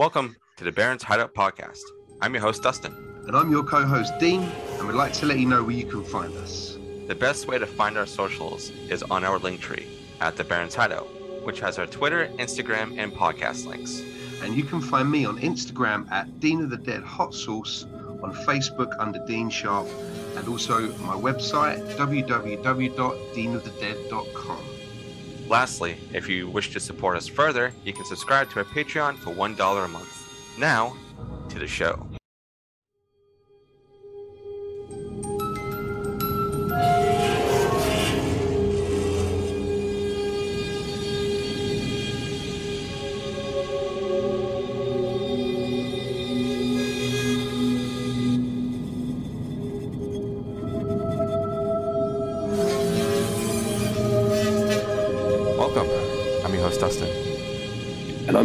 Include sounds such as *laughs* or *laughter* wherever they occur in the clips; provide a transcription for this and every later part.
Welcome to the Barrens Hideout Podcast. I'm your host, Dustin. And I'm your co host, Dean, and we'd like to let you know where you can find us. The best way to find our socials is on our link tree at the Barrens Hideout, which has our Twitter, Instagram, and podcast links. And you can find me on Instagram at Dean of the Dead Hot Sauce, on Facebook under Dean Sharp, and also my website www.deanofthedead.com. Lastly, if you wish to support us further, you can subscribe to our Patreon for $1 a month. Now, to the show.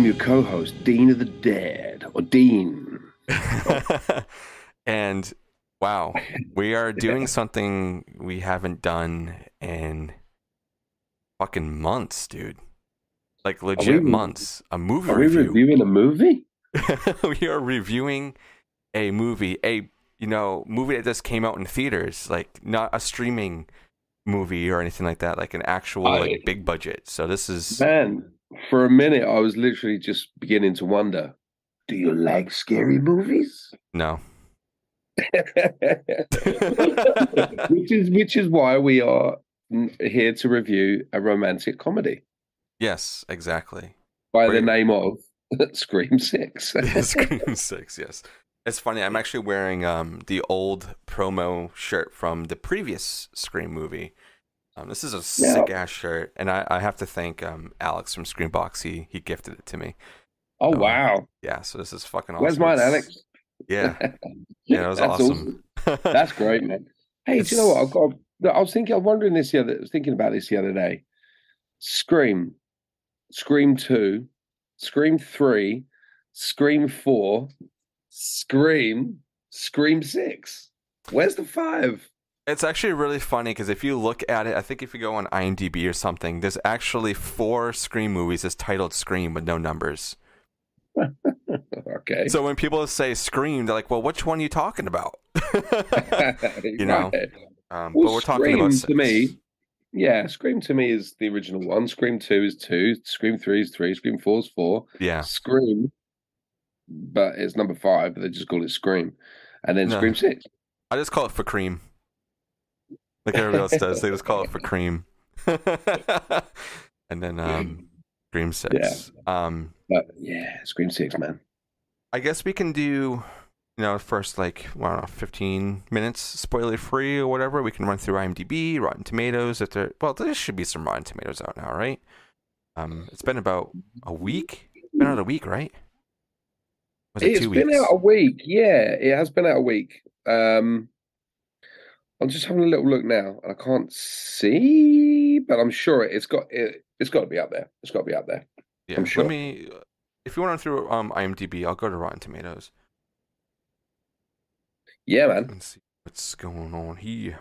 I'm your co host, Dean of the Dead, or Dean. *laughs* and wow, we are *laughs* doing something we haven't done in fucking months, dude. Like legit we- months. A movie Are we reviewing a movie? *laughs* we are reviewing a movie, a you know movie that just came out in theaters, like not a streaming movie or anything like that, like an actual I- like big budget. So this is Man, for a minute, I was literally just beginning to wonder do you like scary movies? no. *laughs* which is which is why we are here to review a romantic comedy yes, exactly. by the name of *laughs* Scream Six. *laughs* Scream Six, yes. It's funny. I'm actually wearing um the old promo shirt from the previous Scream movie. Um, this is a sick ass shirt, and I, I have to thank um Alex from Screambox. He he gifted it to me. oh wow! Yeah, so this is fucking awesome. Where's mine, Alex? Yeah, *laughs* yeah, that was That's awesome. That's great, man. *laughs* Hey, do you know what? I've got. I was thinking. I was wondering this the other. I was thinking about this the other day. Scream, Scream Two, Scream Three, Scream Four, Scream, Scream Six. Where's the five? It's actually really funny because if you look at it, I think if you go on IMDb or something, there's actually four Scream movies that's titled Scream with no numbers. *laughs* okay. So when people say Scream, they're like, "Well, which one are you talking about?" *laughs* *laughs* you know, Right. Um, Well, but we're talking about Scream six. to me. Yeah, Scream to me is the original one. Scream Two is two. Scream Three is three. Scream Four is four. Yeah, Scream, but it's number five. But they just call it Scream, and then No. Scream Six. I just call it for cream. Like everybody else does, they just call it for *laughs* cream. *laughs* and then um, Scream Six. Um, But yeah, Scream Six, man. I guess we can do, you know, first like I don't know, fifteen minutes spoiler free or whatever. We can run through IMDb, Rotten Tomatoes. If there, well, there should be some Rotten Tomatoes out now, right? Um, it's been about a week. It's been out a week, right? Was it It's two been weeks? out a week. Yeah, it has been out a week. Um, I'm just having a little look now, and I can't see, but I'm sure it, it's got it, it's got to be out there. It's got to be out there. yeah. I'm sure. Let me. If you want to run through um IMDb, I'll go to Rotten Tomatoes Yeah, man. and see what's going on here.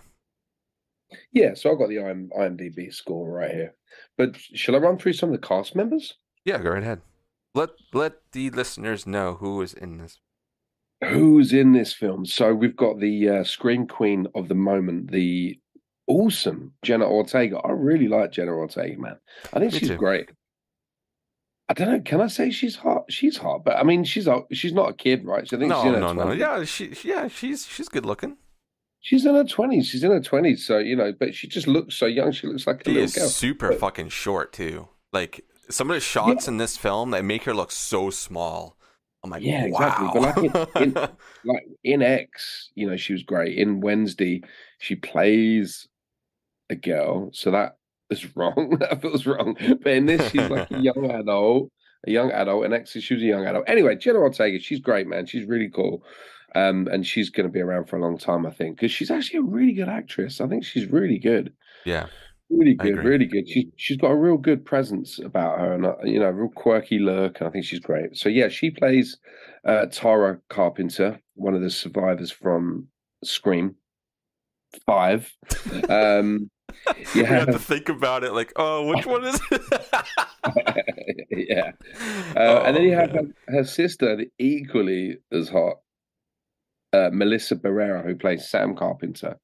Yeah, so I've got the IM, IMDb score right here. But shall I run through some of the cast members? Yeah, go right ahead. Let let the listeners know who is in this. Who's in this film? So we've got the uh, scream queen of the moment, the awesome Jenna Ortega. I really like Jenna Ortega, man. I think Me she's too. great. I don't know. Can I say she's hot? She's hot, but I mean, she's a, she's not a kid, right? So I think No, she's in her no, no. Yeah, she, yeah, she's she's good looking. She's in her twenties. She's in her twenties. So you know, but she just looks so young. She looks like a She little girl. super But- fucking short too. Like some of the shots in this film that make her look so small. I'm like, Yeah, exactly. But like in- in- *laughs* *laughs* like in X, you know, she was great. In Wednesday, she plays a girl, so that is *laughs* wrong. that feels wrong. But in this, she's like a young adult, a young adult. In X, she was a young adult. Anyway, Jenna Ortega, she's great, man. She's really cool. Um, and she's going to be around for a long time, I think, because she's actually a really good actress. I think she's really good, yeah, really good, really good. She's she's got a real good presence about her, and uh, you know, a real quirky look, and I think she's great. So yeah, she plays uh, Tara Carpenter, one of the survivors from Scream Five. Um, you *laughs* we have to think about it like, oh, which one is it? *laughs* yeah. *laughs* Uh, oh, and then you have her, her, sister, equally as hot, uh, Melissa Barrera, who plays Sam Carpenter.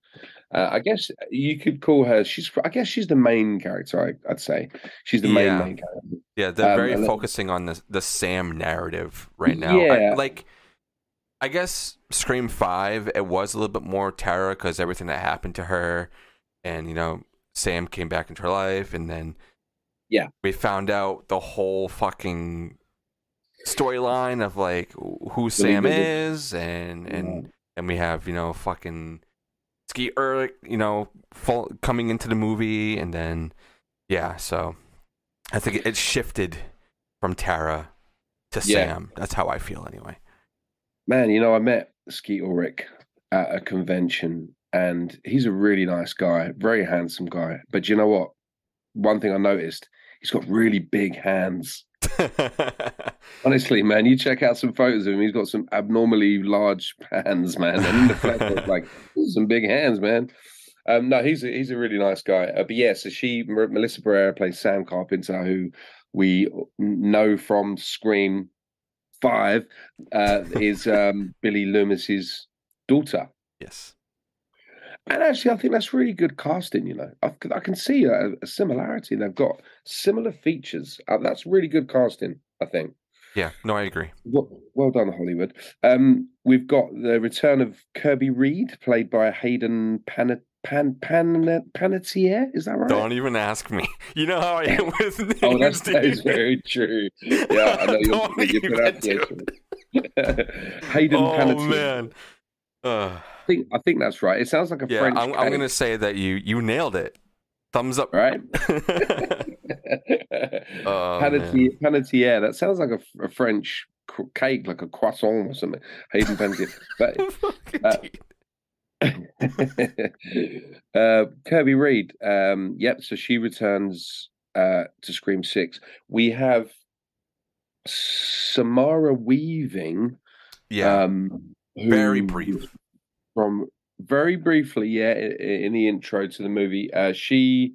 Uh, I guess you could call her. She's. I guess she's the main character. I, would say she's the main yeah. main character. Yeah, they're um, very focusing then, on the the Sam narrative right now. Yeah, I, like I guess Scream Five. It was a little bit more terror because everything that happened to her, and you know Sam came back into her life, and then yeah, we found out the whole fucking storyline of like who Sam is, and and and we have you know fucking Skeet er, Ulrich, you know, full, coming into the movie, and then yeah, so I think it shifted from Tara to yeah. Sam. That's how I feel anyway. Man, you know, I met Skeet Ulrich at a convention, and he's a really nice guy, very handsome guy. But you know what? One thing I noticed, he's got really big hands. *laughs* Honestly, man, you check out some photos of him. He's got some abnormally large hands, man, and like *laughs* some big hands, man. Um, no, he's a, he's a really nice guy. Uh, but yeah, so she, Melissa Barrera, plays Sam Carpenter, who we know from Scream Five, uh, is um, Billy Loomis's daughter. Yes. And actually, I think that's really good casting. You know, I, I can see a, a, similarity. They've got similar features. Uh, that's really good casting. I think. Yeah, no, I agree. Well, well done, Hollywood. Um, we've got the return of Kirby Reed, played by Hayden Pan Pan Pan Panettiere. Is that right? Don't even ask me. *laughs* You know how I am with *laughs* names. oh, that's, that is very true. Yeah, I know *laughs* your, your pronunciation. Hayden oh, Panettiere. man. Uh, I think I think that's right. It sounds like a yeah, French. I'm, I'm going to say that you you nailed it. Thumbs up. Right. *laughs* *laughs* oh, panettiere, panettiere. That sounds like a, a, French cake, like a croissant or something. Hayden panettiere. But, *laughs* uh, uh, Kirby Reed. Um, yep. So she returns uh, to Scream Six. We have Samara Weaving. Yeah. Um, very brief. From very briefly, yeah, in the intro to the movie, uh, she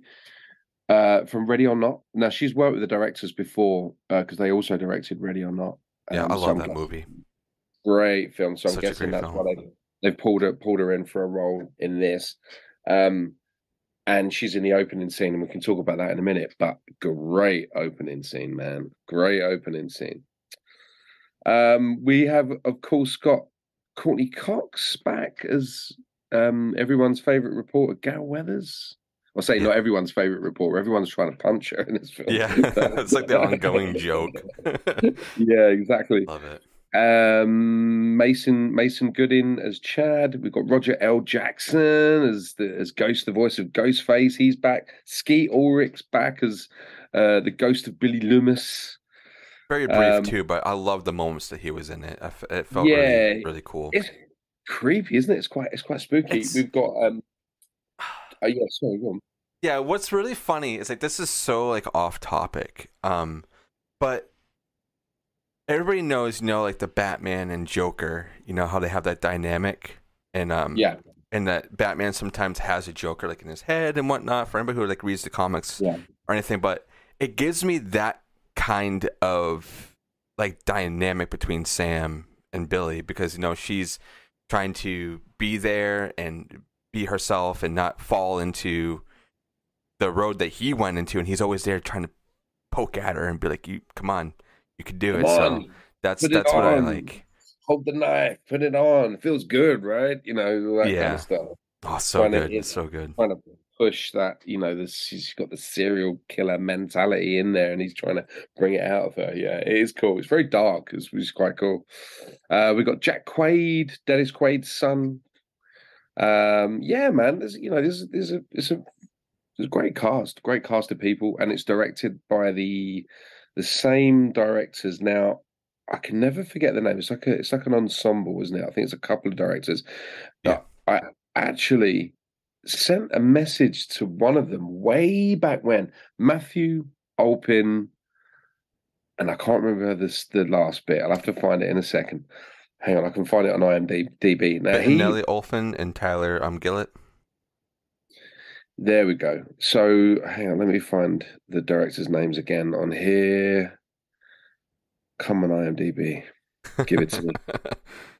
uh, from Ready or Not. Now she's worked with the directors before because uh, they also directed Ready or Not. Um, yeah, I love that movie. Great film. So Such I'm guessing that's film. why they they've pulled her pulled her in for a role in this. Um, and she's in the opening scene, and we can talk about that in a minute. But great opening scene, man! Great opening scene. Um, we have, of course, got Courteney Cox back as um, everyone's favorite reporter, Gale Weathers. I'll say not everyone's favorite reporter. Everyone's trying to punch her in this film. Yeah, *laughs* it's like the ongoing joke. *laughs* yeah, exactly. Love it. Um, Mason Mason Gooding as Chad. We've got Roger L. Jackson as the as Ghost, the voice of Ghostface. He's back. Skeet Ulrich's back as uh, the ghost of Billy Loomis. Very brief um, too, but I love the moments that he was in it. It felt yeah, really, really cool. It's creepy, isn't it? It's quite it's quite spooky. It's... We've got um. *sighs* Oh yeah, sorry, go on. Yeah, what's really funny is like this is so like off topic, um, but everybody knows, you know, like the Batman and Joker, you know how they have that dynamic, and um, yeah, and that Batman sometimes has a Joker like in his head and whatnot. For anybody who like reads the comics yeah. or anything, but it gives me that kind of like dynamic between Sam and Billy because you know she's trying to be there and be herself and not fall into the road that he went into and he's always there trying to poke at her and be like you come on you can do come it on, so that's that's what on. i like. Hold the knife put it on. It feels good right? You know that yeah. kind of stuff. Oh so trying good to, it's so good. trying to push that you know this he's got the serial killer mentality in there and he's trying to bring it out of her. Yeah it is cool. It's very dark it's, which is quite cool. Uh we got jack quaid dennis quaid's son. Um yeah man there's you know there's there's a it's a there's a great cast great cast of people and it's directed by the the same directors. Now i can never forget the name. It's like a it's like an ensemble isn't it? I think it's a couple of directors. Yeah. I actually sent a message to one of them way back when Matthew Olpin, and I can't remember this the last bit. I'll have to find it in a second. Hang on, I can find it on IMDb. Now, he, Nellie Olphin and Tyler um Gillett. There we go. So hang on, let me find the directors' names again on here. Come on, IMDb. Give it to me. *laughs*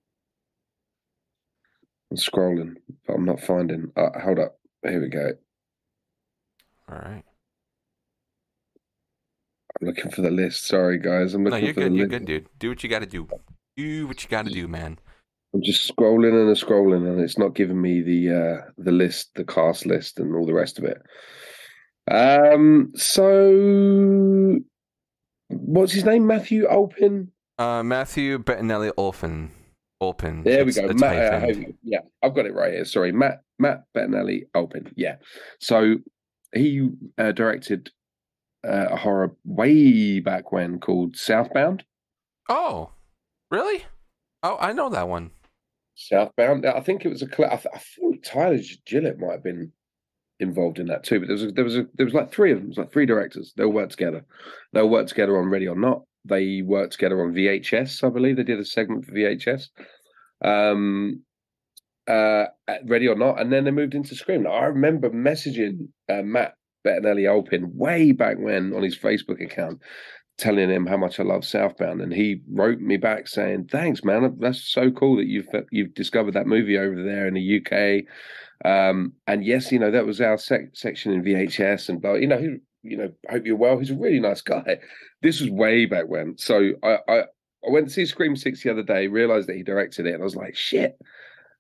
I'm scrolling, but I'm not finding. Uh, hold up. Here we go. All right. I'm looking for the list. Sorry, guys. I'm No, looking you're for good. the You're list. good, dude. Do what you got to do. Do what you got to do, man. I'm just scrolling and scrolling, and it's not giving me the uh, the list, the cast list, and all the rest of it. Um. So, what's his name? Matthew Alpin. Uh, Matthew Bettinelli Olfen. Olpen. There we go. Matt, uh, yeah, I've got it right here. Sorry, Matt Matt Bettinelli Alpin. Yeah. So he uh, directed uh, a horror way back when called Southbound. Oh, really? Oh, I know that one. Southbound. I think it was a. I, th- I think Tyler Gillett might have been involved in that too. But there was a, there was a, there was like three of them. It was like three directors. They all worked together. They all worked together on Ready or Not. They worked together on VHS. I believe they did a segment for VHS. Um, uh, Ready or Not, and then they moved into Scream. Now, I remember messaging uh, Matt Bettinelli Alpin way back when on his Facebook account, telling him how much I love Southbound, and he wrote me back saying, "Thanks, man. That's so cool that you've you've discovered that movie over there in the UK." Um, and yes, you know that was our sec- section in VHS, and blah. You know, he, you know, hope you're well. He's a really nice guy. This was way back when, so I I, I went to see Scream Six the other day, realized that he directed it, and I was like, shit.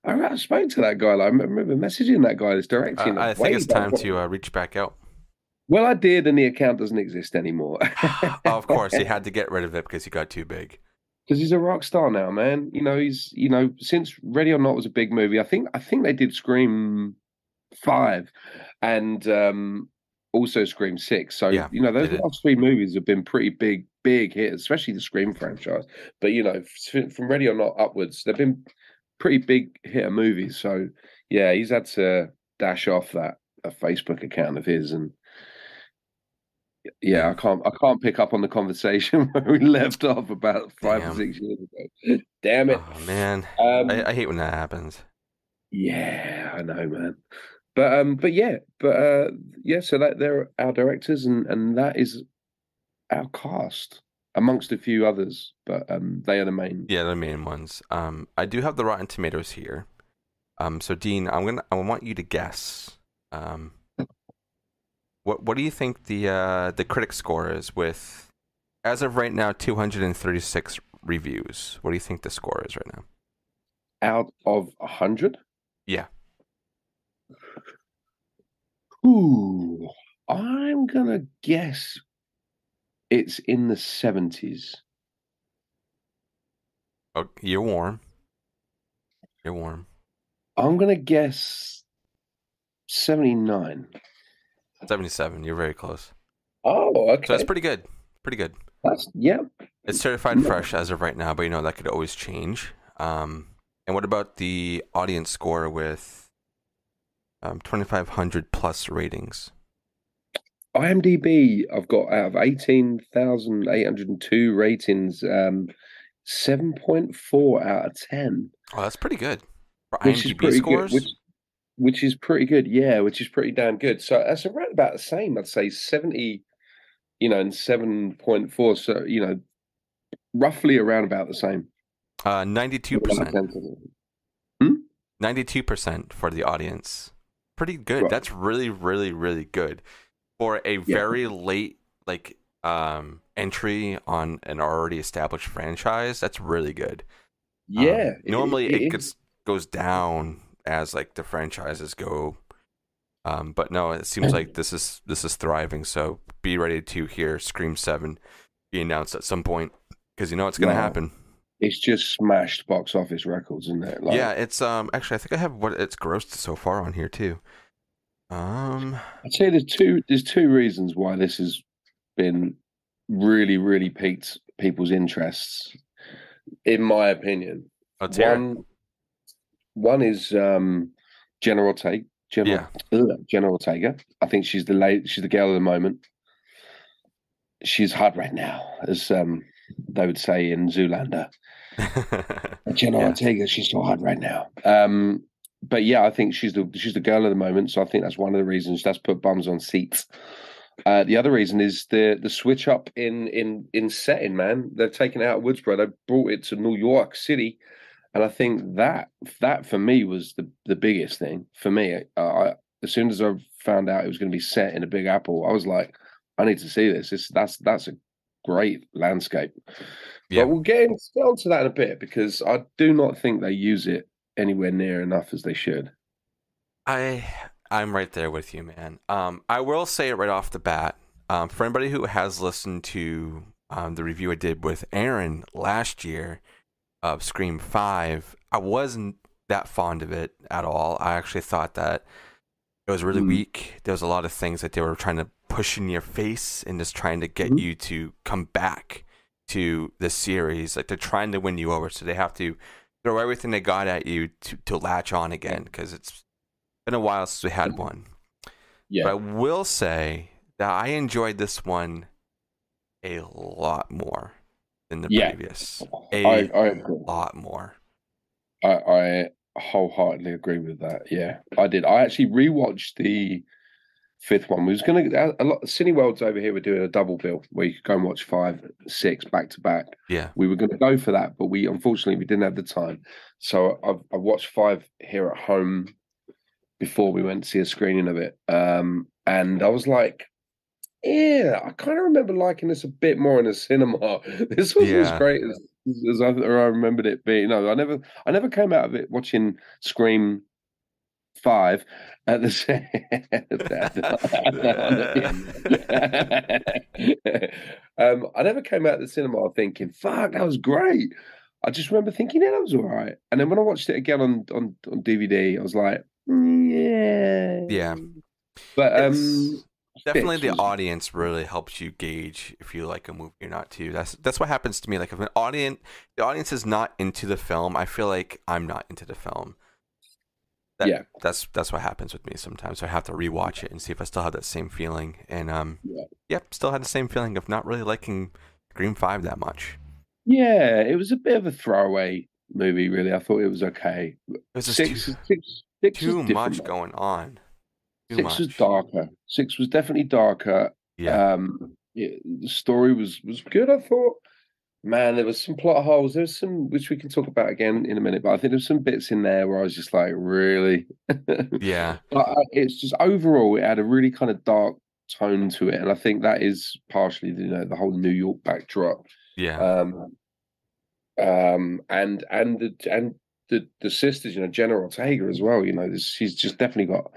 I, I spoke to that guy. Like, I remember messaging that guy that's directing. Uh, I think it's time to uh, reach back out. Well, I did, and the account doesn't exist anymore. *laughs* of course, he *laughs* had to get rid of it because he got too big. because he's a rock star now, man. You know, he's you know since Ready or Not was a big movie. I think I think they did Scream five, and um also Scream six. So Yeah, you know those last three movies have been pretty big, big hits, especially the Scream franchise. But you know, from Ready or Not upwards, they've been pretty big hitter movies. So yeah, he's had to dash off that a Facebook account of his and. Yeah, I can't. I can't pick up on the conversation *laughs* where we left off about five Damn. or six years ago. Damn it! Oh man, Um, I, I hate when that happens. yeah, I know, man. But um, but yeah, but uh, yeah. So that they're our directors, and and that is our cast amongst a few others. But um, they are the main. Yeah, the main ones. Um, I do have the Rotten Tomatoes here. Um, so Dean, I'm gonna, I want you to guess. Um, what what do you think the uh the critic score is with, as of right now, 236 reviews. What do you think the score is right now? Out of a hundred. Yeah. Ooh, I'm gonna guess it's in the seventies. Oh, you're warm. You're warm. I'm gonna guess seventy nine. 77. You're very close. Oh, okay. So that's pretty good. Pretty good. That's yeah. It's certified Mm. fresh as of right now, but you know that could always change. Um, and what about the audience score with um, 2,500 plus ratings? IMDb, I've got out of 18,802 ratings, um, 7.4 out of 10, Oh, that's pretty good for which is pretty scores. good. Which, which is pretty good, yeah, which is pretty damn good. So that's around about the same, I'd say 70, you know, and 7.4. So, you know, roughly around about the same. Uh, 92%. 92% for the audience. Pretty good. Right. That's really, really, really good for a very late like um entry on an already established franchise. That's really good. Um, Yeah. it- normally it it, is. gets goes down as like the franchises go. Um, but no, it seems like this is this is thriving. So be ready to hear Scream Seven be announced at some point because you know it's going to happen. It's just smashed box office records, isn't it? Like, yeah, it's um actually I think I have what it's grossed so far on here too. Um, I'd say there's two there's two reasons why this has been really, really piqued people's interests, in my opinion. it. One one is um Jenna Ortega General ugh, Jenna Ortega. I think she's the late she's the girl of the moment. She's hot right now, as um they would say in Zoolander. *laughs* General Yeah. Ortega, she's so hot right now. Um but yeah, I think she's the she's the girl of the moment. So I think that's one of the reasons that's put bums on seats. Uh, the other reason is the the switch up in in in setting. Man, they've taken it out of Woodsboro. They brought it to New York City, and I think that that for me was the the biggest thing for me. Uh, I, as soon as I found out it was going to be set in a Big Apple, I was like, I need to see this. This that's that's a great landscape. Yeah. But we'll get, in, get onto that in a bit because I do not think they use it anywhere near enough as they should. I I'm right there with you, man. Um, I will say it right off the bat. Um, for anybody who has listened to um, the review I did with Aaron last year of Scream Five, I wasn't that fond of it at all. I actually thought that it was really mm. weak. There was a lot of things that they were trying to push in your face and just trying to get mm. you to come back to the series. Like they're trying to win you over, so they have to throw everything they got at you to, to latch on again because it's been a while since we had one. Yeah. But I will say that I enjoyed this one a lot more than the yeah. previous. A I, I lot more. I, I wholeheartedly agree with that. Yeah, I did. I actually rewatched the fifth one. We was going to a lot. Cineworld's over here. We're doing a double bill where you could go and watch five, six back to back. Yeah, we were going to go for that, but we unfortunately we didn't have the time. So I've, I've watched five here at home before we went to see a screening of it, um, and I was like. Yeah, I kind of remember liking this a bit more in the cinema. *laughs* This wasn't yeah. as great as, as I, I remembered it being. No, I never, I never came out of it watching Scream five at the *laughs* same *laughs* um, I never came out of the cinema thinking, fuck, that was great. I just remember thinking, yeah, that was all right. And then when I watched it again on on, on DVD, I was like, mm, yeah. Yeah. But um definitely the audience really helps you gauge if you like a movie or not too. That's that's what happens to me. Like if an audience the audience is not into the film, I feel like I'm not into the film. That, yeah, that's that's what happens with me sometimes. So I have to rewatch it and see if I still have that same feeling. And um, yeah. yep, still had the same feeling of not really liking Scream Five that much. Yeah, it was a bit of a throwaway movie. Really, I thought it was okay. It was six, too, six, six too much going on. Too six much. was darker. Six was definitely darker. Yeah. Um, yeah, the story was was good. I thought man, there was some plot holes. There's some which we can talk about again in a minute, but I think there's some bits in there where I was just like, really, *laughs* yeah. but uh, it's just overall, it had a really kind of dark tone to it, and I think that is partially, you know, the whole New York backdrop. Yeah. Um. Um. And and the and the the sisters, you know, Jenna Ortega as well. You know, she's just definitely got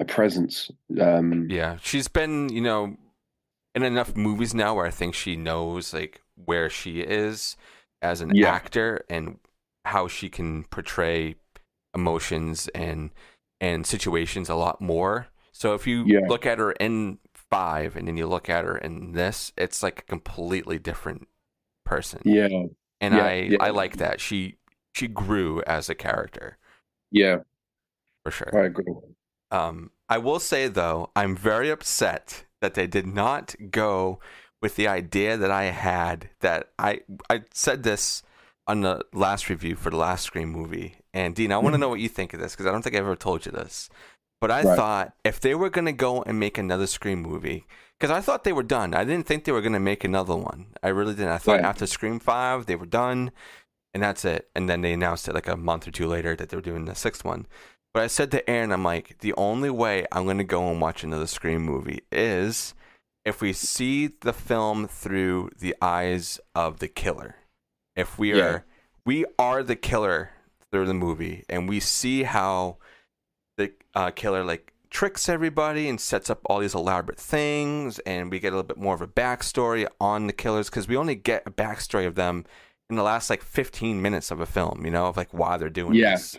a presence. Um. Yeah, she's been, you know. In enough movies now where I think she knows like where she is as an yeah. actor and how she can portray emotions and and situations a lot more. So if you yeah. look at her in five and then you look at her in this, it's like a completely different person. Yeah. And yeah, I I like that. She she grew as a character. Yeah. For sure. I agree. Um I will say though, I'm very upset that they did not go with the idea that I had that I I said this on the last review for the last Scream movie. And Dean, I want to mm-hmm. know what you think of this because I don't think I ever told you this. But I right. thought if they were going to go and make another Scream movie, because I thought they were done. I didn't think they were going to make another one. I really didn't. I thought right. after Scream 5, they were done and that's it. And then they announced it like a month or two later that they were doing the sixth one. But I said to Aaron, I'm like, the only way I'm going to go and watch another Scream movie is if we see the film through the eyes of the killer, if we yeah. are we are the killer through the movie, and we see how the uh, killer like tricks everybody and sets up all these elaborate things, and we get a little bit more of a backstory on the killers because we only get a backstory of them in the last like 15 minutes of a film, you know, of like why they're doing yeah. this.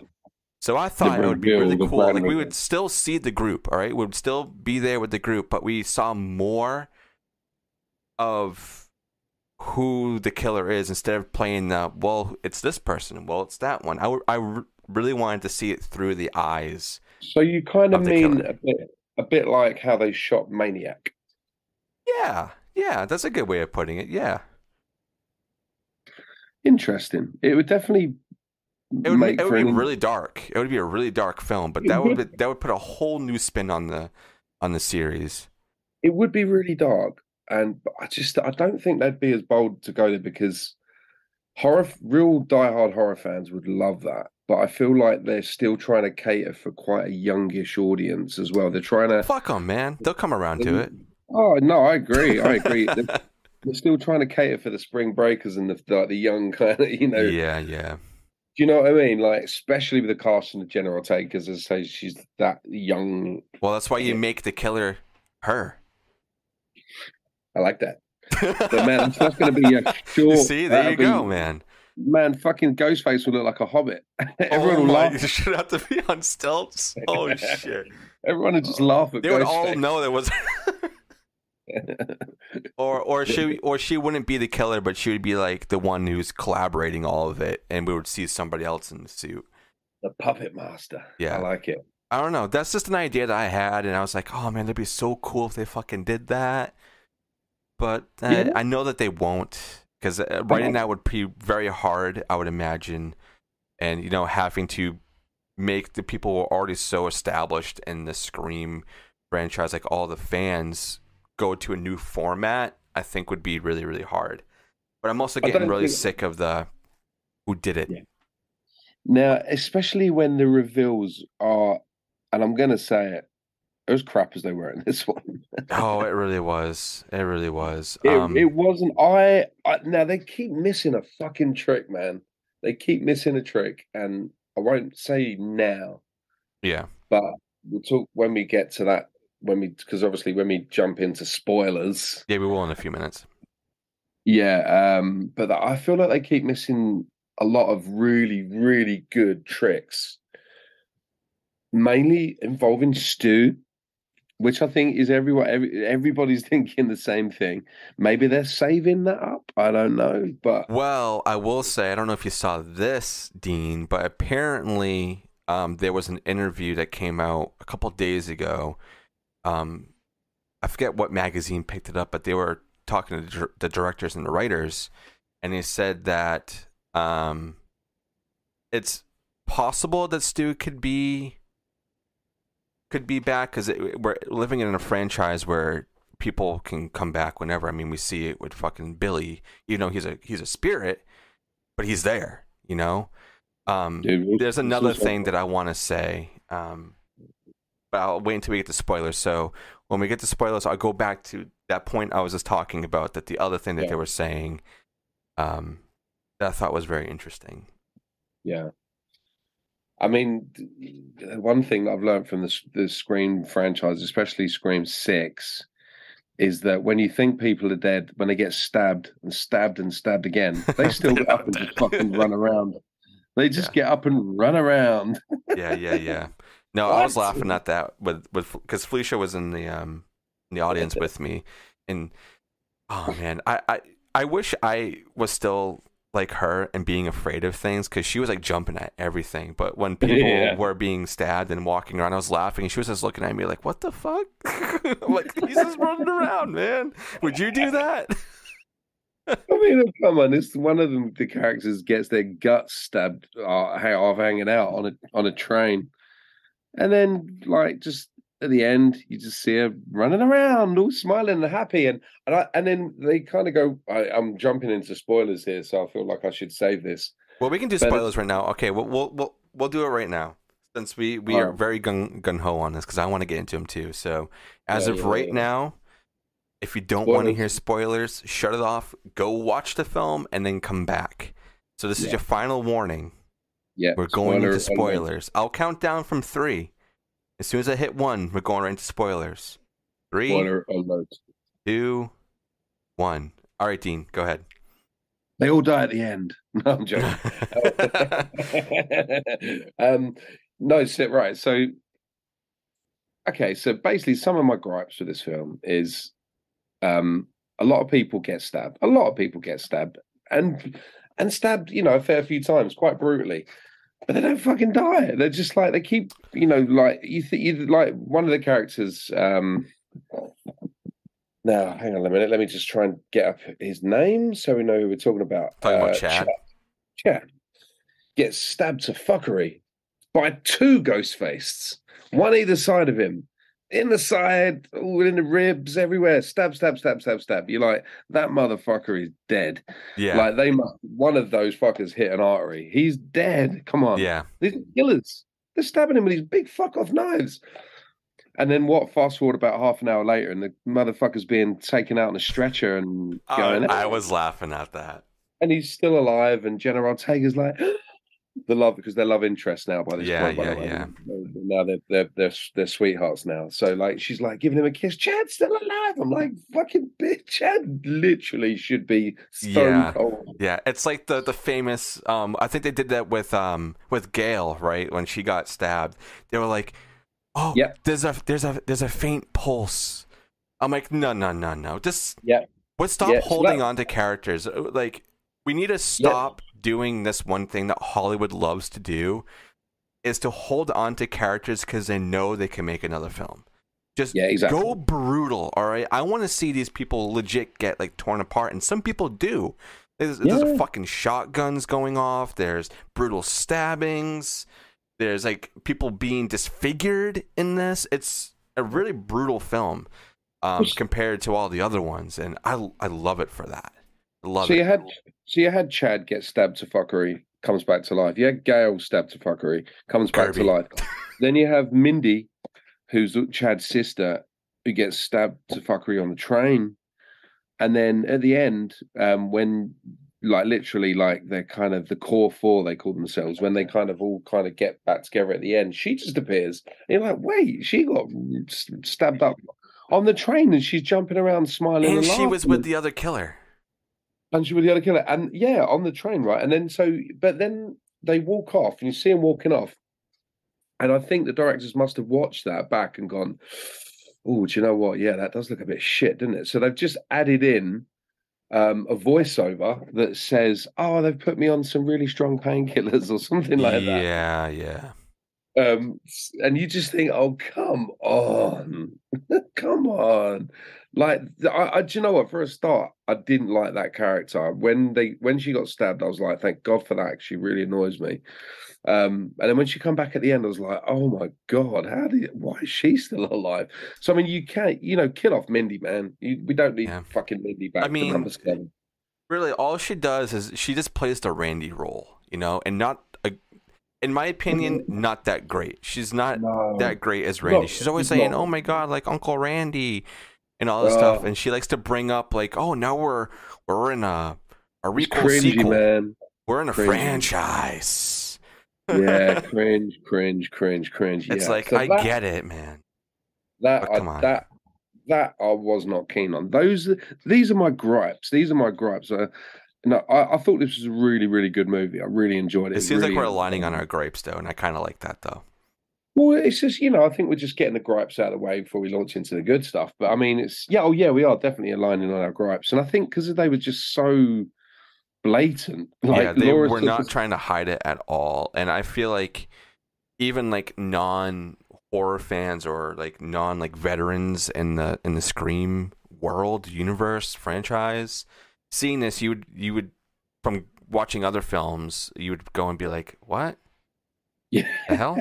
So I thought it would be really cool. Like we would still see the group, all right? We would still be there with the group, but we saw more of who the killer is instead of playing the well, it's this person, well, it's that one. I, I really wanted to see it through the eyes. So you kind of, of mean a bit, a bit like how they shot Maniac. Yeah, yeah, that's a good way of putting it. Yeah. Interesting. It would definitely It would, make it would be really dark. It would be a really dark film, but that would would. be, that would put a whole new spin on the on the series. it would be really dark, and I just I don't think they'd be as bold to go there because horror, real diehard horror fans would love that. But I feel like they're still trying to cater for quite a youngish audience as well. They're trying to. Fuck them, man. They'll come around to it. *laughs* Oh no, I agree. I agree. they're, *laughs* they're still trying to cater for the spring breakers and the like the young kind of you know. yeah, yeah. Do you know what I mean? Like especially with the cast and the Jenna Ortega, because as I say, she's that young. Well, that's why you make the killer her. I like that. But man, *laughs* not going to be a short. You see, there uh, you be- go, man. Man, fucking Ghostface will look like a hobbit. *laughs* Oh Everyone oh will my, laugh. you should have to be on stilts. *laughs* Oh shit! Everyone would just laugh at Ghostface. They would all know there was, *laughs* or or she or she wouldn't be the killer, but she would be like the one who's collaborating all of it, and we would see somebody else in the suit. the puppet master. Yeah. I like it. I don't know. That's just an idea that I had, and I was like, oh man, that'd be so cool if they fucking did that. But uh, Yeah. I know that they won't, because uh, writing that would be very hard, I would imagine, and you know, having to make the people who are already so established in the Scream franchise, like all the fans, go to a new format. I think would be really, really hard. But I'm also getting really think- sick of the who did it. Yeah. Now, especially when the reveals are, and I'm going to say it, as crap as they were in this *laughs* one. oh, it really was. It really was. It, um, it wasn't. I, I now they keep missing a fucking trick, man. They keep missing a trick, and I won't say now, yeah. but we'll talk when we get to that. When we, because obviously when we jump into spoilers, Yeah, we will in a few minutes. yeah. Um, but I feel like they keep missing a lot of really, really good tricks, mainly involving Stu, which I think is everyone. Every, everybody's *laughs* thinking the same thing. Maybe they're saving that up. I don't know, but Well, I will say, I don't know if you saw this, Dean, but apparently um, there was an interview that came out a couple days ago. Um, I forget what magazine picked it up, but they were talking to the directors and the writers, and they said that um, it's possible that Stu could be could be back because we're living in a franchise where people can come back whenever. I mean, we see it with fucking Billy. You know, he's a he's a spirit, but he's there. You know. Um, dude, there's another thing that I want to say, um, but I'll wait until we get to spoilers. So when we get to spoilers, I'll go back to that point I was just talking about. That the other thing that Yeah. they were saying, um, that I thought was very interesting. Yeah. I mean, one thing I've learned from the the Scream franchise, especially Scream Six, is that when you think people are dead, when they get stabbed and stabbed and stabbed again, *laughs* they still get up and just fucking run around. They just Yeah. get up and run around. Yeah, yeah, yeah. No, I was laughing at that with with because Felicia was in the um in the audience with me, and oh man, I I I wish I was still like her and being afraid of things because she was like jumping at everything. But when *laughs* people Yeah. were being stabbed and walking around, I was laughing, and she was just looking at me like, "What the fuck?" *laughs* I'm like he's just running around, man. Would you do that? I mean, come on! This one of them, the characters gets their guts stabbed uh, off hanging out on a on a train, and then like just at the end, you just see her running around, all smiling and happy, and and I, and then they kind of go. I, I'm jumping into spoilers here, so I feel like I should save this. Well, we can do But uh spoilers right now. Okay, we'll we'll we'll, we'll do it right now since we we are very gun gun ho on this because I want to get into them too. So as Yeah, of yeah, right yeah. now, if you don't want to hear spoilers, shut it off. Go watch the film and then come back. So this is your final warning. Yeah, We're going spoiler into alert. spoilers. I'll count down from three. As soon as I hit one, we're going right into spoilers. Three, Spoiler alert. two, one. All right, Dean, go ahead. They all die at the end. *laughs* No, I'm joking. *laughs* um, no, so, right. So, okay. So basically, some of my gripes with this film is um, a lot of people get stabbed. A lot of people get stabbed, and and stabbed, you know, a fair few times, quite brutally. But they don't fucking die. They're just like they keep, you know, like you think you like one of the characters. Um, now, hang on a minute. Let me just try and get up his name so we know who we're talking about. Talking Uh, Chad? Chad. gets stabbed to fuckery by two ghost faces, one either side of him. In the side, all in the ribs, everywhere. Stab, stab, stab, stab, stab. You're like, that motherfucker is dead. Yeah. Like they must one of those fuckers hit an artery. He's dead. Come on. yeah. These are killers. They're stabbing him with these big fuck off knives. And then what? Fast forward about half an hour later, and the motherfucker's being taken out on a stretcher and Oh, going. I was laughing at that. and he's still alive. And Jenna Ortega's like the love because they're love interest now by this Yeah, point. by yeah, the way. yeah. Now they're, they're they're they're sweethearts now. So like she's like giving him a kiss. Chad's still alive. I'm like fucking bitch. Chad literally should be stone Yeah. cold. Yeah, it's like the the famous. Um, I think they did that with um with Gale, right? When she got stabbed, they were like, "Oh, Yep. there's a there's a there's a faint pulse." I'm like, "No, no, no, no. Just Yep. But stop Yeah, holding on to characters. Uh, Like we need to stop doing this one thing that Hollywood loves to do, is to hold on to characters because they know they can make another film. Just Yeah, exactly. go brutal, all right. I want to see these people legit get like torn apart, and some people do. There's, there's fucking shotguns going off. There's brutal stabbings. There's like people being disfigured in this. It's a really brutal film um, compared to all the other ones, and I I love it for that. I love it. So it. you had so you had Chad get stabbed to fuckery, comes back to life. You had Gale stabbed to fuckery, comes back to life. then you have Mindy, who's Chad's sister, who gets stabbed to fuckery on the train. And then at the end, um, when like literally like they're kind of the core four they call themselves, when they kind of all kind of get back together at the end, she just appears. And you're like, wait, she got stabbed up on the train and she's jumping around smiling and, and she was with the other killer. And she was the other killer. And yeah, on the train, right? And then so, but then they walk off and you see them walking off. And I think the directors must have watched that back and gone, oh, do you know what? Yeah, that does look a bit shit, doesn't it? So they've just added in um, a voiceover that says, oh, they've put me on some really strong painkillers *laughs* or something like that. yeah, yeah. Um, and you just think, oh, come on, *laughs* come on. Like, I, I, do you know what? For a start, I didn't like that character. When they, when she got stabbed, I was like, thank God for that. She really annoys me. Um, and then when she come back at the end, I was like, oh my God, how did, why is she *laughs* still alive? So I mean, you can't, you know, kill off Mindy, man. You, we don't need Yeah. fucking Mindy back I mean, number seven. Really, all she does is she just plays the Randy role, you know, and not a, in my opinion, not that great. She's not No. that great as Randy. No, She's always saying. "Oh my god, like Uncle Randy," and all this stuff, Oh. and she likes to bring up like, "Oh, now we're we're in a a It's requel cringy, sequel. man. We're in a Cringy. franchise." Yeah, *laughs* cringe, cringe, cringe, cringe. it's yeah. like So I that- get it, man. That But come I, on. that that I was not keen on. Those these are my gripes. These are my gripes. Uh, no, I, I thought this was a really really good movie. I really enjoyed it. It seems really like we're aligning on our gripes though, and I kind of like that though. Well, it's just you know I think we're just getting the gripes out of the way before we launch into the good stuff. But I mean, it's yeah, oh yeah, we are definitely aligning on our gripes, and I think because they were just so blatant. *laughs* Like yeah, they Laura were not trying to hide it at all, and I feel like even like non horror fans or like non like veterans in the in the Scream world universe franchise, seeing this, you would you would from watching other films, you would go and be like, "What Yeah. the hell?"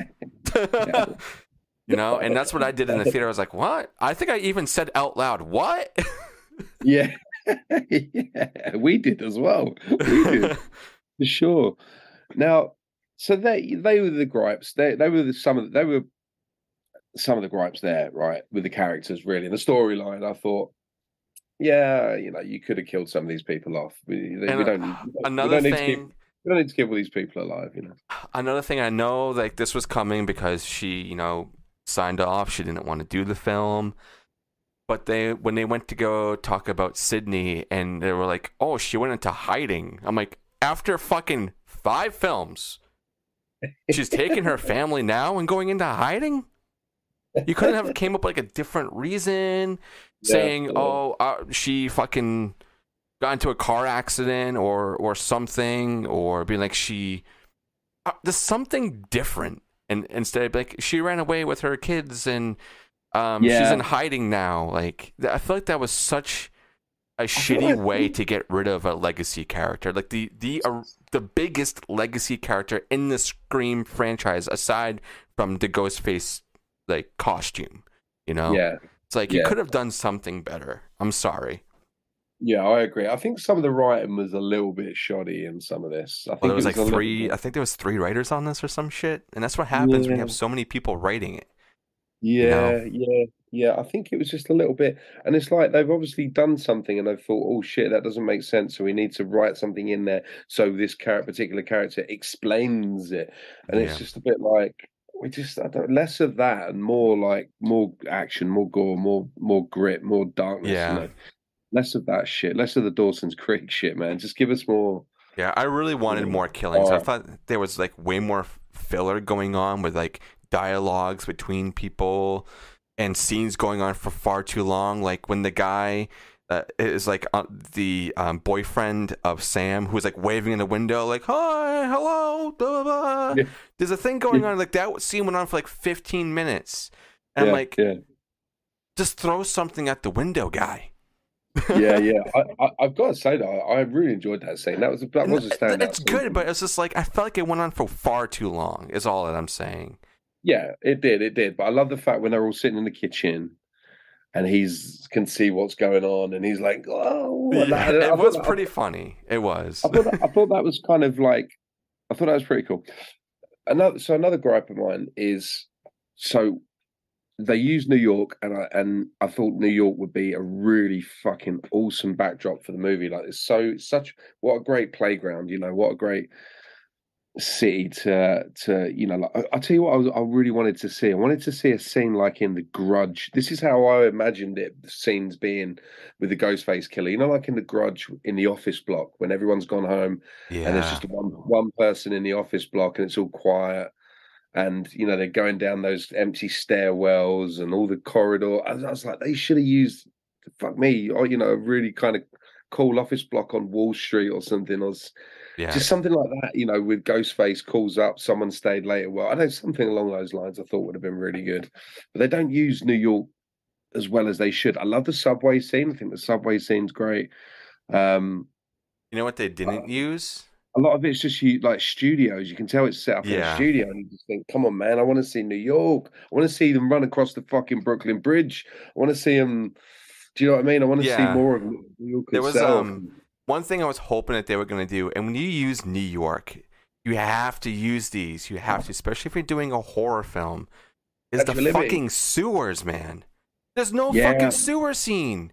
*laughs* *laughs* you know, and that's what I did in the theater. I was like, "What?" I think I even said out loud, "What?" *laughs* Yeah. yeah, we did as well. We did. for sure. Now, so they they were the gripes. They they were the, some of the, they were some of the gripes there, right, with the characters really. And the storyline, I thought, yeah, you know, you could have killed some of these people off. We, we don't. uh, need- we Another don't need to keep- thing. we don't need to kill all these people alive. You know. another thing I know like this was coming because she, you know, signed off. She didn't want to do the film. But they when they went to go talk about Sydney and they were like, "Oh, she went into hiding." I'm like, "After fucking 5 films, she's taking her *laughs* family now and going into hiding?" You couldn't have came up like a different reason Yeah, saying, yeah. "Oh, uh, she fucking got into a car accident or or something," or being like she uh, there's something different, and instead of like she ran away with her kids and um, she's in hiding now. Like I feel like that was such a shitty way to get rid of a legacy character. Like the the uh, the biggest legacy character in the Scream franchise, aside from the Ghostface like costume. You know, Yeah, it's like you could have done something better. I'm sorry. yeah, I agree. I think some of the writing was a little bit shoddy in some of this. I think Well, there was it like a little three. I think there was three writers on this or some shit, and that's what happens when you have so many people writing it. Yeah, yeah, yeah. I think it was just a little bit, and it's like they've obviously done something, and they've thought, "Oh shit, that doesn't make sense." So we need to write something in there so this character, particular character, explains it, and Yeah. it's just a bit like we just less of that and more like more action, more gore, more more grit, more darkness. Yeah. You know? Less of that shit. Less of the Dawson's Creek shit, man. Just give us more. Yeah, I really wanted more killings. I thought there was like way more filler going on with like dialogues between people and scenes going on for far too long. Like when the guy uh, is like uh, the um, boyfriend of Sam, who's like waving in the window, like "Hi, hello." Blah, blah, blah. Yeah. There's a thing going on like that scene went on for like 15 minutes, and yeah, like, yeah, just throw something at the window, guy. yeah, *laughs* yeah. I, I've got to say that I, I really enjoyed that scene. That was a, that was a N- standout. It's scene. good, but it's just like I felt like it went on for far too long. Is all that I'm saying. Yeah, it did, it did. But I love the fact when they're all sitting in the kitchen and he's can see what's going on and he's like, oh, I- I it was that- pretty funny. It was. I thought that, I thought that was kind of like I thought that was pretty cool. Another so another gripe of mine is so they use New York and I and I thought New York would be a really fucking awesome backdrop for the movie. Like it's so such what a great playground, you know, what a great city to to you know like I, I'll tell you what I, was, I really wanted to see. I wanted to see a scene like in the grudge. This is how I imagined it the scenes being with the Ghostface killer. You know, like in the grudge in the office block when everyone's gone home yeah. and there's just one one person in the office block and it's all quiet and you know they're going down those empty stairwells and all the corridor I was, I was like they should have used fuck me or you know a really kind of cool office block on Wall Street or something or yeah. just something like that you know with Ghostface calls up someone stayed later well I know something along those lines I thought would have been really good but they don't use New York as well as they should I love the subway scene I think the subway scene's great um you know what they didn't use? a lot of it's just you like studios. You can tell it's set up in a studio, and you just think, "Come on, man! I want to see New York. I want to see them run across the fucking Brooklyn Bridge. I want to see them." Do you know what I mean? I want to Yeah. see more of New York There was, itself. um, One thing I was hoping that they were going to do, and when you use New York, you have to use these. You have to, especially if you're doing a horror film, is the Statue fucking sewers, man. There's no Yeah. fucking sewer scene.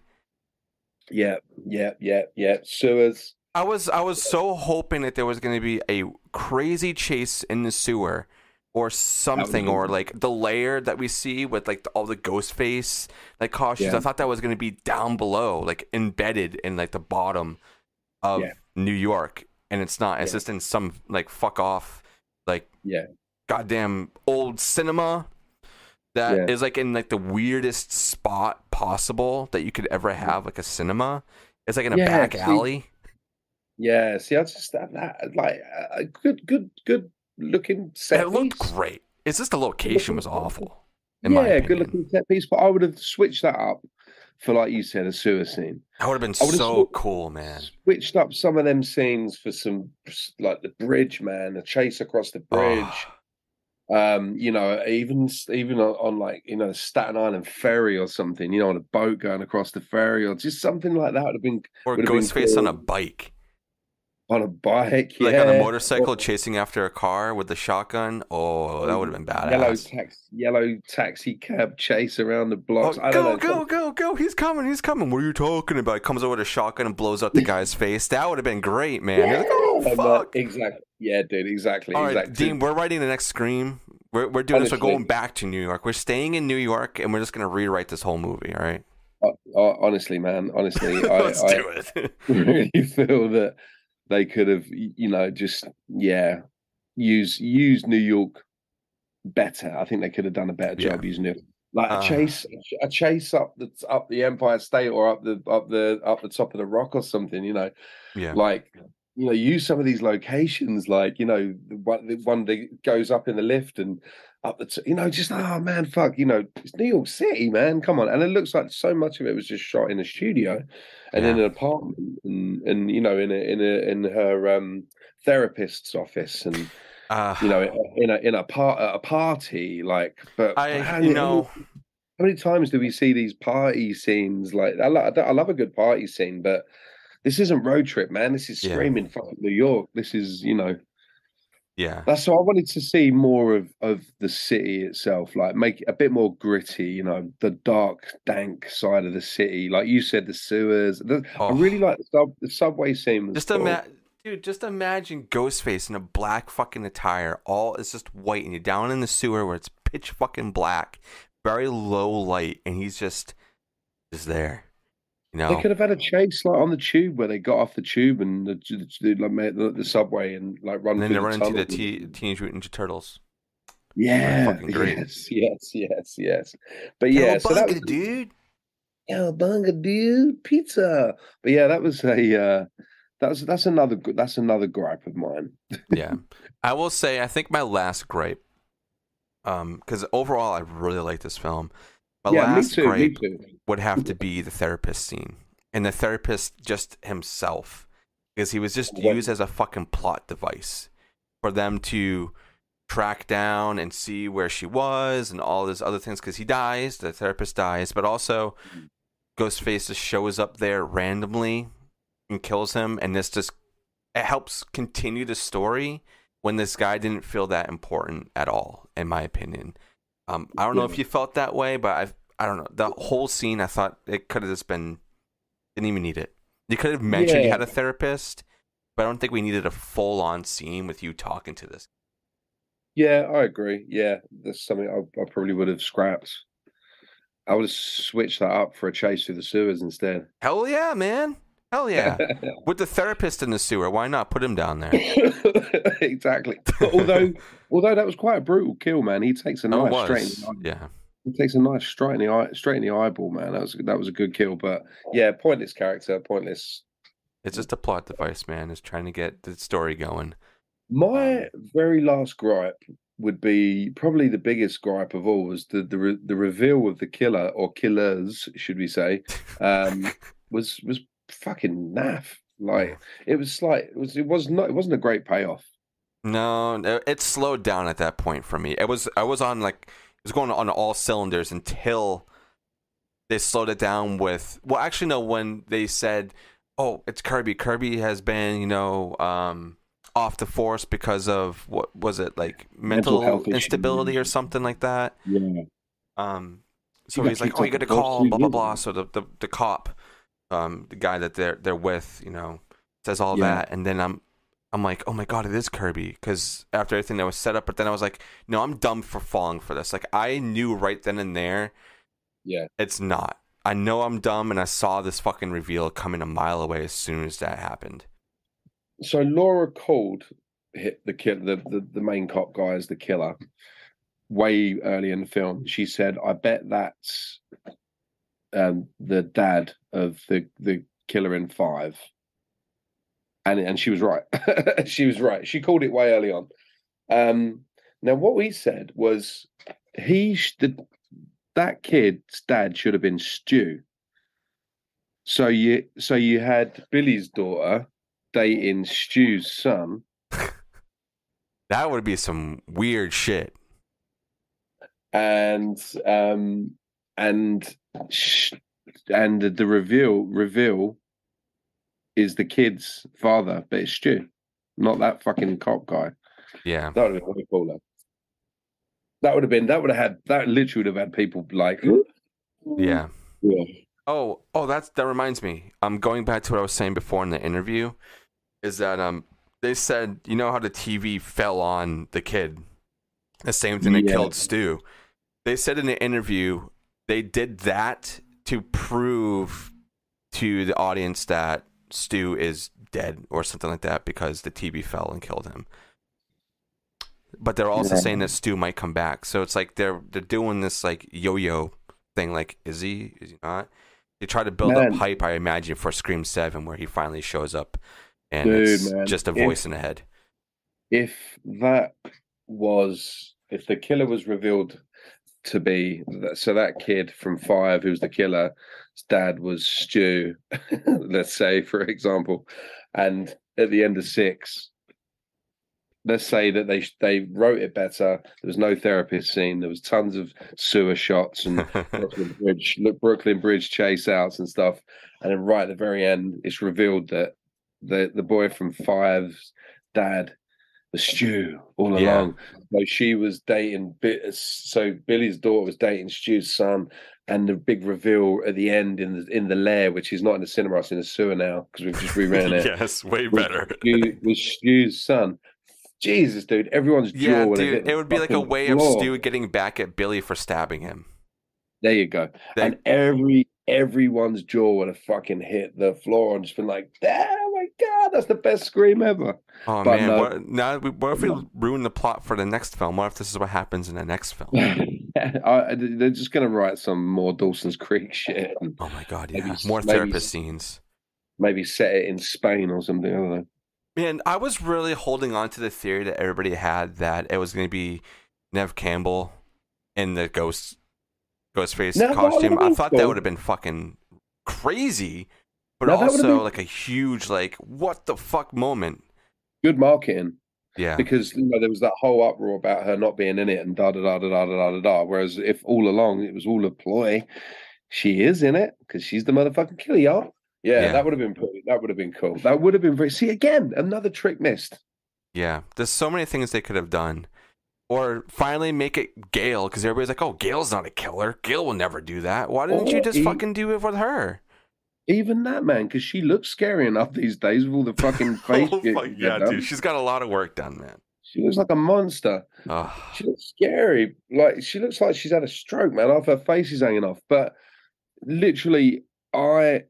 yeah, yeah, yeah, yeah. Sewers. I was I was so hoping that there was going to be a crazy chase in the sewer or something or like the layer that we see with like the, all the ghost face like costumes. Yeah. I thought that was going to be down below, like embedded in like the bottom of Yeah. New York, and it's not. It's Yeah. just in some like fuck off like Yeah, goddamn old cinema that is Yeah. like in like the weirdest spot possible that you could ever mm-hmm. have like a cinema. It's like in a back see, alley. yeah. See, I just that, that like a good, good, good looking set. It looked great. It's just the location was awful. Yeah, good looking set piece. But I would have switched that up for, like you said, a sewer scene. That would have been so sw- cool, man. Switched up some of them scenes for some like the bridge, man, the chase across the bridge. Oh, Um, you know, even even on, on like you know Staten Island ferry or something. You know, on a boat going across the ferry or just something like that would have been or Ghostface on a bike, on a bike, yeah. like on a motorcycle or chasing after a car with the shotgun. Oh, that would have been badass. Yellow taxi, yellow taxi cab chase around the Oh, blocks. I go, know, go, go, go! He's coming! He's coming! What are you talking about? He comes over with a shotgun and blows up the *laughs* guy's face. That would have been great, man. You're like, oh fuck! exactly. Yeah, dude. Exactly. All right, exactly. Dean, we're writing the next Scream. We're, we're doing this. We're going back to New York. We're staying in New York, and we're just gonna rewrite this whole movie. All right, Uh, uh, honestly, man. Honestly, *laughs* I, let's I do it. *laughs* really feel that they could have, you know, just yeah, use use New York better. I think they could have done a better Yeah. job using it. Like a Uh. chase, a chase up the up the Empire State or up the up the up the top of the rock or something. You know, yeah, like you know, use some of these locations, like you know, one, the one that goes up in the lift and up the, t- you know, just oh man, fuck, you know, it's New York City, man, come on, and it looks like so much of it was just shot in a studio, and Yeah. in an apartment, and and you know, in a in a in her um therapist's office, and Uh, you know, in a in a part a party, like, but I man, you know how many times do we see these party scenes? Like, I, lo- I love a good party scene, but this isn't road trip, man. This is Yeah. screaming fucking New York. This is, you know, yeah that's so I wanted to see more of of the city itself, like make it a bit more gritty, you know, the dark, dank side of the city. Like you said, the sewers. The, I Oh. really like the, sub, the subway scene. Just cool. ima- dude, just imagine Ghostface in a black fucking attire. All it's just white, and you're down in the sewer where it's pitch fucking black, very low light, and he's just just there. You They could have had a chase like on the tube where they got off the tube and the, the, the, like, the, the subway and like run. and then they run into the. T- Teenage Mutant Ninja Turtles. Yeah, yes, *laughs* yes, yes, yes. But yeah, so that was dude. Bunga dude, pizza. But yeah, that was a uh, that's that's another that's another gripe of mine. yeah, *laughs* I will say I think my last gripe, um, because overall I really like this film. My yeah, last too, gripe would have to *laughs* be the therapist scene and the therapist just himself because he was just What- used as a fucking plot device for them to track down and see where she was and all these other things because he dies the therapist dies but also ghostface just shows up there randomly and kills him and this just it helps continue the story when this guy didn't feel that important at all in my opinion um, i don't know Yeah. if you felt that way but i I don't know. The whole scene, I thought it could have just been, didn't even need it. You could have mentioned you had a therapist, but I don't think we needed a full on scene with you talking to this. Yeah, I agree. Yeah, that's something I, I probably would have scrapped. I would have switched that up for a chase through the sewers instead. Hell yeah, man. Hell yeah. *laughs* With the therapist in the sewer, why not put him down there? *laughs* exactly. But although *laughs* although that was quite a brutal kill, man, he takes a Oh, nice straight. In the, eye- Yeah. he takes a nice straight in the eye, straight in the eyeball, man. That was that was a good kill. But yeah, pointless character, pointless It's just a plot device, man. It's trying to get the story going. My Um, very last gripe would be probably the biggest gripe of all was the the, re- the reveal of the killer or killers, should we say, um, was was fucking naff. Like it was like it was it was not it wasn't a great payoff. No, it slowed down at that point for me. It was I was on like it was going on all cylinders until they slowed it down with well actually no when they said oh it's Kirby. Kirby has been you know um off the force because of what was it like Mental mental, instability or something like that. Yeah, um so He he's like oh you got to call blah blah blah. so the, the the cop um the guy that they're they're with you know says all Yeah. that and then I'm I'm like, oh my god, it is Kirby. Because after everything that was set up, but then I was like, no, I'm dumb for falling for this. Like I knew right then and there, yeah. it's not. I know I'm dumb, and I saw this fucking reveal coming a mile away as soon as that happened. So Laura called hit the kill the, the the main cop guy as the killer way early in the film. She said, "I bet that's um, the dad of the the killer in five. And and she was right. *laughs* she was right. She called it way early on. Um, now what we said was he sh- the, that kid's dad should have been Stu. So you so you had Billy's daughter dating Stu's son. *laughs* That would be some weird shit. and um and and the reveal reveal is the kid's father, but it's Stu, not that fucking cop guy. Yeah. That would have been way cooler. That would have been that would have had that literally would have had people like *gasps* Yeah. yeah Oh, oh, that's that reminds me. I'm going back to what I was saying before in the interview. Is that um they said you know how the TV fell on the kid, the same thing that Yeah. killed Stu. They said in the interview they did that to prove to the audience that Stu is dead or something like that because the TV fell and killed him. But they're also Yeah. saying that Stu might come back. So it's like they're they're doing this like yo-yo thing. Like, is he? Is he not? They try to build Man. up hype, I imagine, for Scream Seven, where he finally shows up and Dude, it's man, just a if- voice in the head. if that was if the killer was revealed to be so that kid from five who's the killer his dad was stu *laughs* let's say for example. And at the end of six let's say that they they wrote it better. There was no therapist scene. There was tons of sewer shots and *laughs* Brooklyn Bridge, Brooklyn Bridge chase outs and stuff, and then right at the very end, it's revealed that the the boy from Five's dad was Stu all Yeah. along. So she was dating. So Billy's daughter was dating Stu's son, and the big reveal at the end in the in the lair, which is not in the cinema, it's in the sewer now because we've just reran it. *laughs* yes, way better. Was Stu's son. Jesus, dude, everyone's jaw Yeah, would have hit dude, it would be like a way of floor. Stu getting back at Billy for stabbing him. There you go. They- and every everyone's jaw would have fucking hit the floor and just been like, "Oh that's the best scream ever." Oh But man, no. what, now we- what if we ruin the plot for the next film? What if this is what happens in the next film? *laughs* I, they're just gonna write some more Dawson's Creek *laughs* shit. Oh my god, Maybe yeah, s- more therapist s- scenes. Maybe set it in Spain or something. I don't know. Man, I was really holding on to the theory that everybody had that it was going to be Nev Campbell in the ghost Ghostface No, costume. I thought that would have been fucking crazy, but No, also like a huge like what the fuck moment. Good marketing Yeah, because you know there was that whole uproar about her not being in it and da da da da da da da da. Whereas if all along it was all a ploy, she is in it because she's the motherfucking killer, y'all. Yeah, Yeah. that would have been pretty. That would have been cool. That would have been very. See again, another trick missed. yeah. There's so many things they could have done. Or finally make it Gale, because everybody's like, "Oh, Gale's not a killer. Gale will never do that." Why didn't you just e- fucking do it with her? Even that man, because she looks scary enough these days with all the fucking *laughs* oh, face. Oh my- yeah, dude, she's got a lot of work done, man. She looks like a monster. Ugh. She looks scary. Like she looks like she's had a stroke, man. Half her face is hanging off. But literally, I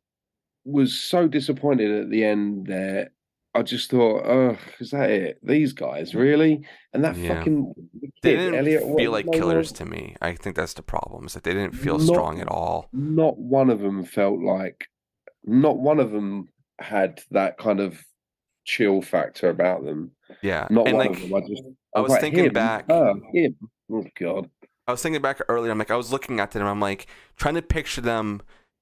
was so disappointed at the end there. I just thought, oh, is that it? These guys, really? And that Yeah. fucking They didn't Elliot, feel like killers to me. I think that's the problem. Is that they didn't feel Not- strong at all. Not one of them felt like. Not one of them had that kind of chill factor about them. Yeah, Not and one like of them. I just. I was like, thinking him, back- her, him. Oh God. I was thinking back earlier. I'm like, I was looking at them. I'm like trying to picture them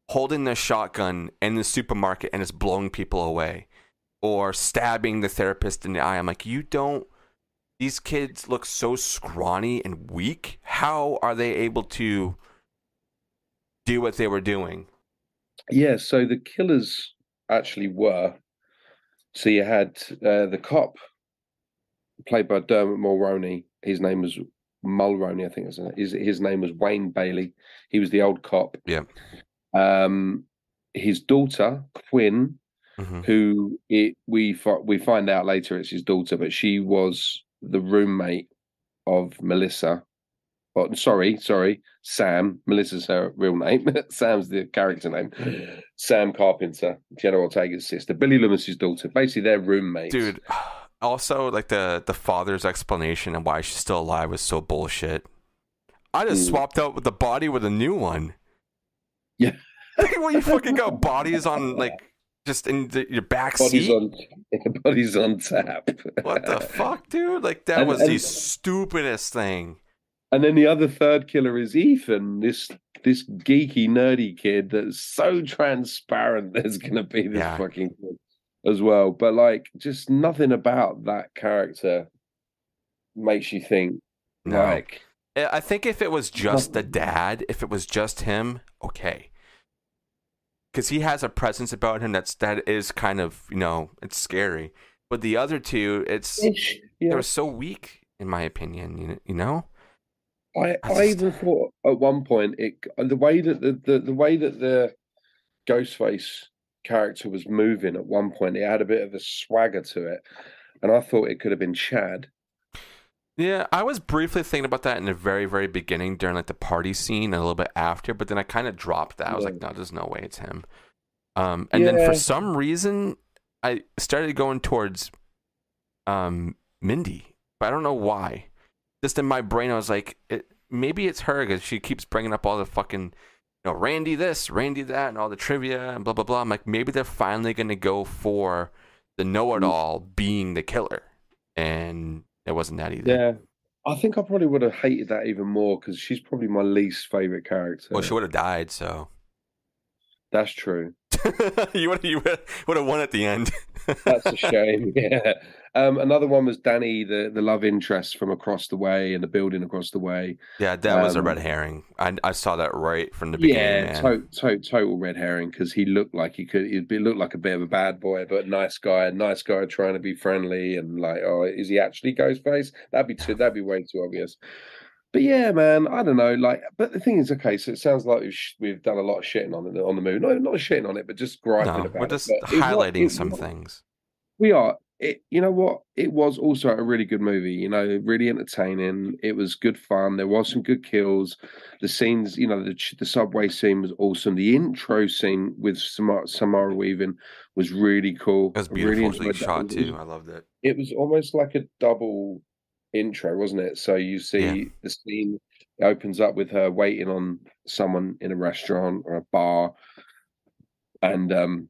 holding their shotgun in the supermarket and it's blowing people away, or stabbing the therapist in the eye. I'm like, you don't. These kids look so scrawny and weak. How are they able to do what they were doing? Yeah, so the killers actually were. So you had uh, the cop, played by Dermot Mulroney. His name was Mulroney, I think. His his name was Wayne Bailey. He was the old cop. Yeah. Um, his daughter Quinn, Mhm. who it we we find out later it's his daughter, but she was the roommate of Melissa. Oh, sorry, sorry, Sam. Melissa's her real name. *laughs* Sam's the character name. *laughs* Sam Carpenter, Jenna Ortega's sister, Billy Loomis's daughter. Basically, they're roommates. dude. *sighs* Also, like the the father's explanation and why she's still alive was so bullshit. I just Mm. swapped out with the body with a new one. Yeah. *laughs* well, you fucking got bodies on like just in the, your back body's seat. on, body's on tap. What the fuck, dude? Like that And- was the and- stupidest thing. And then the other third killer is Ethan, this this geeky nerdy kid that's so transparent. *laughs* There's gonna be this Yeah. fucking kid as well, but like just nothing about that character makes you think No. like I think if it was just the dad, if it was just him, okay. Because he has a presence about him that's that is kind of you know it's scary. But the other two, it's Yeah. were so weak in my opinion. You you know? I, I even thought at one point it the way that the, the the way that the Ghostface character was moving at one point, it had a bit of a swagger to it, and I thought it could have been Chad. Yeah, I was briefly thinking about that in the very, very beginning during like the party scene and a little bit after, but then I kind of dropped that. I was like, no, there's no way it's him. Um, and then for some reason, I started going towards um, Mindy, but I don't know why. Just in my brain, I was like, it, maybe it's her because she keeps bringing up all the fucking, you know, Randy this, Randy that, and all the trivia and blah blah blah. I'm like, maybe they're finally gonna go for the know-it-all being the killer, and it wasn't that either. Yeah. I think I probably would have hated that even more because she's probably my least favorite character. Well, she would have died, so That's true. *laughs* you would you would have won at the end. That's a shame. *laughs* yeah. Um, another one was Danny, the, the love interest from across the way and the building across the way. yeah, that was a Um, red herring. I I saw that right from the beginning. Yeah, to, to, total red herring because he looked like he could. He looked like a bit of a bad boy, but nice guy. Nice guy trying to be friendly and like, oh, is he actually Ghostface? That'd be too. That'd be way too obvious. But yeah, man, I don't know. Like, but the thing is, okay, so it sounds like we've sh- we've done a lot of shitting on the on the movie. No, not shitting on it, but just griping no, about we're just not- highlighting it's some things. we are. It, you know what? It was also a really good movie. You know, really entertaining. It was good fun. There was some good kills. The scenes, you know, the the subway scene was awesome. The intro scene with Samara, Samara Weaving was really cool. It was really beautifully that. shot too. I loved it. It was almost like a double intro, wasn't it? So you see Yeah. the scene opens up with her waiting on someone in a restaurant or a bar, and um,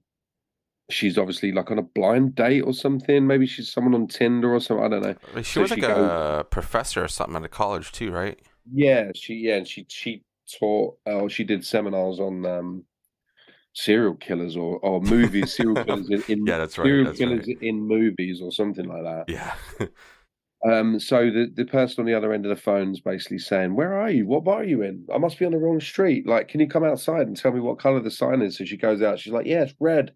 she's obviously like on a blind date or something. Maybe she's someone on Tinder or something. I don't know. She So was she like goes- a professor or something at a college too, right? Yeah, she yeah, and she she taught or she did seminars on um serial killers or or movies, serial *laughs* killers in, in Yeah, that's right. serial That's killers right. in movies or something like that. Yeah. *laughs* Um, so the, the person on the other end of the phone is basically saying, Where are you? What bar are you in? I must be on the wrong street. Like, can you come outside and tell me what color the sign is? So she goes out, she's like, Yeah, it's red.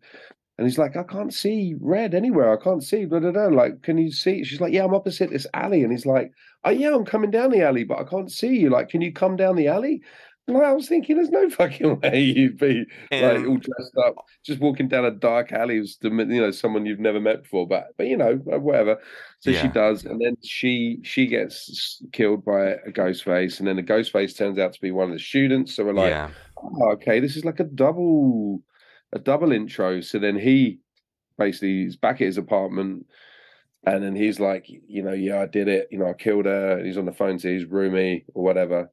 And he's like, I can't see red anywhere. I can't see. Blah, blah, blah. Like, can you see? She's like, Yeah, I'm opposite this alley. And he's like, Oh, yeah, I'm coming down the alley, but I can't see you. Like, can you come down the alley? And I was thinking, There's no *laughs* fucking way you'd be like all dressed up, just walking down a dark alley with you know someone you've never met before. But but you know uh, whatever. So she does, and then she she gets killed by a ghost face, and then the ghost face turns out to be one of the students. So we're like, yeah. oh, okay, this is like a double a double intro. So then he basically is back at his apartment. And then he's like, you know, yeah, I did it. You know, I killed her. And he's on the phone to his roomie or whatever.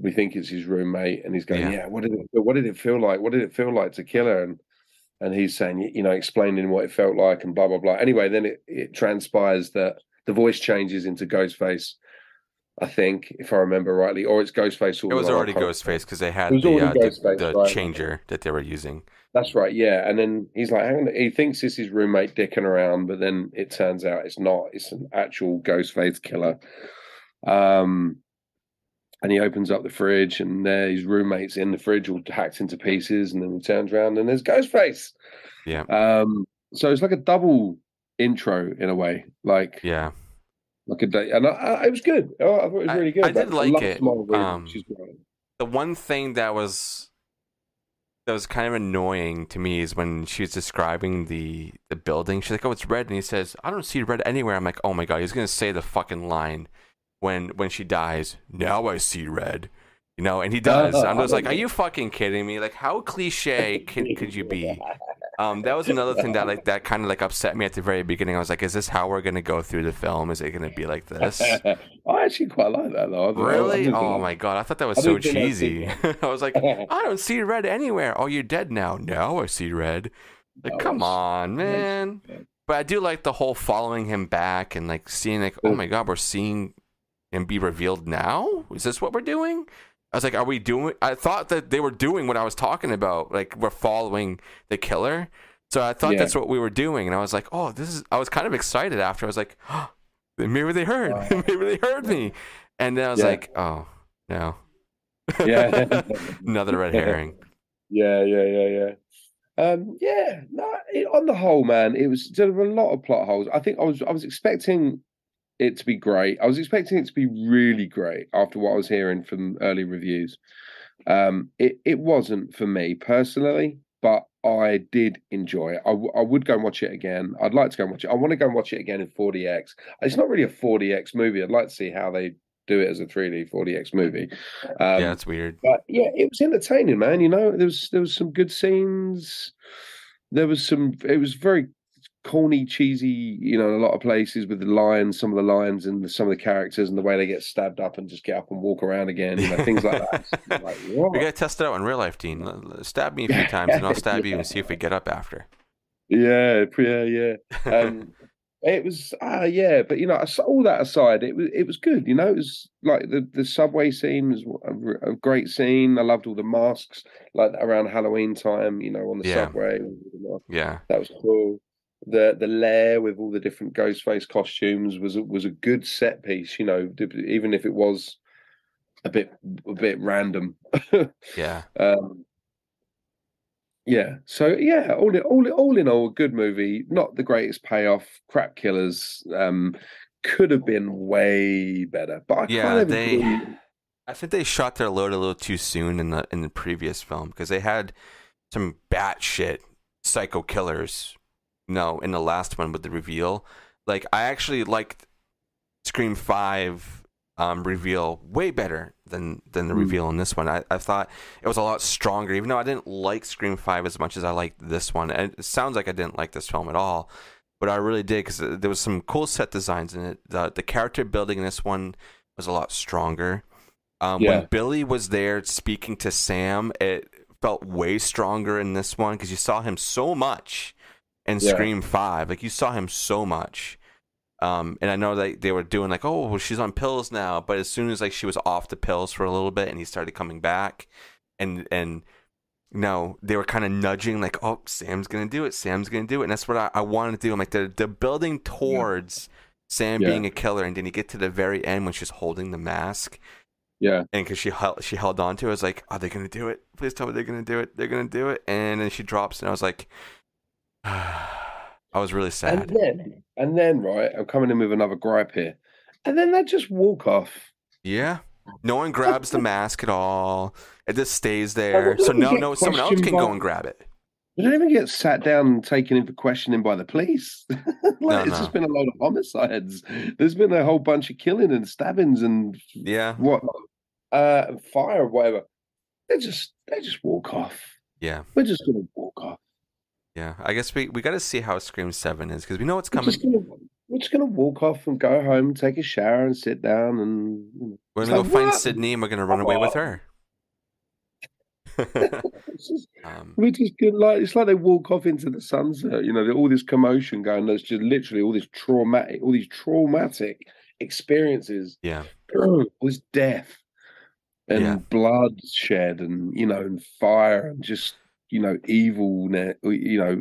We think it's his roommate, and he's going, Yeah. "Yeah, what did it? What did it feel like? What did it feel like to kill her?" And and he's saying, you know, explaining what it felt like, and blah blah blah. Anyway, then it it transpires that the voice changes into Ghostface. I think, if I remember rightly, or it's Ghostface. all It was already Ghostface because they had the, uh, the, Ghostface, the right. changer that they were using. That's right, yeah. And then he's like, hang on, he thinks it's his roommate dicking around, but then it turns out it's not. It's an actual Ghostface killer. Um, and he opens up the fridge, and there his roommate's in the fridge, all hacked into pieces. And then he turns around, and there's Ghostface. Yeah. Um, so it's like a double intro in a way, like Yeah. Like a day. And I, I, it was good. Oh, I thought it was really good. I did like it. Um. The one thing that was that was kind of annoying to me is when she was describing the the building. She's like, "Oh, it's red," and he says, "I don't see red anywhere." I'm like, "Oh my god, he's gonna say the fucking line when when she dies. Now I see red." You know, and he does. I'm just like, "Are you fucking kidding me? Like, how cliche can, could you be?" Um, that was another thing that *laughs* like that kind of like upset me at the very beginning. I was like, "Is this how we're gonna go through the film? Is it gonna be like this?" *laughs* I actually quite like that though. I don't know. I Really? Oh my god, I thought that was so cheesy. *laughs* I was like, I don't see red anywhere. Oh, you're dead now. No, I see red. Like, come on, man. But I do like the whole following him back and like seeing like, oh my god, we're seeing him be revealed now. Is this what we're doing? I was like, are we doing? I thought that they were doing what I was talking about. Like, we're following the killer. So I thought Yeah. that's what we were doing, and I was like, oh, this is. I was kind of excited after. I was like, oh, maybe they heard. *laughs* Maybe they heard me. And then I was Yeah. like, oh no. Yeah. *laughs* *laughs* Another red herring. Yeah, yeah, yeah, yeah. Um, yeah, no, it, on the whole, man, it was there were a lot of plot holes. I think I was I was expecting it to be great. I was expecting it to be really great after what I was hearing from early reviews. Um, it it wasn't for me personally, but I did enjoy it. I, w- I would go and watch it again. I'd like to go and watch it. I want to go and watch it again in 4DX. It's not really a 4DX movie. I'd like to see how they do it as a 3D 4DX movie. Um, yeah, it's weird. but yeah, it was entertaining, man. You know, there was there was some good scenes. There was some. It was very corny, cheesy. You know, in a lot of places with the lions, some of the lions and the, some of the characters, and the way they get stabbed up and just get up and walk around again. You know, things like that. Like, *laughs* We gotta test it out in real life, Dean. Stab me a few *laughs* times, and I'll stab you and see if we get up after. Yeah, yeah, yeah. *laughs* Um, it was, uh, yeah, but you know, all that aside, it was it was good. You know, it was like the the subway scene was a, a great scene. I loved all the masks, like around Halloween time. You know, on the Yeah. subway. Yeah. That was cool. The the lair with all the different Ghostface costumes was a, was a good set piece. You know, even if it was a bit a bit random. *laughs* Yeah. um, yeah. So yeah, all in all, all in all, a good movie. Not the greatest payoff. Crap killers. Um, could have been way better, but I Yeah, kind of they- agree. I think they shot their load a little too soon in the in the previous film because they had some batshit psycho killers. No, in the last one with the reveal, like I actually liked Scream Five um, reveal way better than than the Mm. reveal in this one. I, I thought it was a lot stronger, even though I didn't like Scream Five as much as I liked this one. And it sounds like I didn't like this film at all, but I really did because there was some cool set designs in it. The the character building in this one was a lot stronger. Um, Yeah. When Billy was there speaking to Sam, it felt way stronger in this one because you saw him so much in Yeah. Scream Five. Like you saw him so much. Um, and I know that they were doing like, oh, well, she's on pills now. But as soon as like she was off the pills for a little bit, and he started coming back, and and no, they were kind of nudging like, oh, Sam's gonna do it. Sam's gonna do it, and that's what I, I wanted to do. I'm like, they're they're building towards Sam Yeah. being a killer, and then you get to the very end when she's holding the mask, Yeah, and because she held she held on to, it, I was like, are they gonna do it? Please tell me they're gonna do it. They're gonna do it, and then she drops, and I was like, *sighs* I was really sad. and then and then right, I'm coming in with another gripe here, and then they just walk off. Yeah. No one grabs the mask at all. It just stays *laughs* there. So no, no, someone else can go and grab it. They don't even get sat down and taken in for questioning by the police. *laughs* like, No, it's no. just been a lot of homicides. There's been a whole bunch of killing and stabbings and Yeah, what uh fire or whatever. They just they just walk off. yeah, We're just gonna walk off. Yeah. I guess we, we got to see how Scream Seven is because we know it's We're coming. just gonna we're just gonna walk off and go home, take a shower, and sit down and. you know, We're gonna go like, find what? Sidney and we're gonna run away with *laughs* her. Just- *laughs* um, we just get like it's like they walk off into the sunset. You know, all this commotion going. There's just literally all this traumatic, all these traumatic experiences. yeah, *clears throat* all this death and Yeah. blood shed, and you know, and fire, and just you know, evil. You know,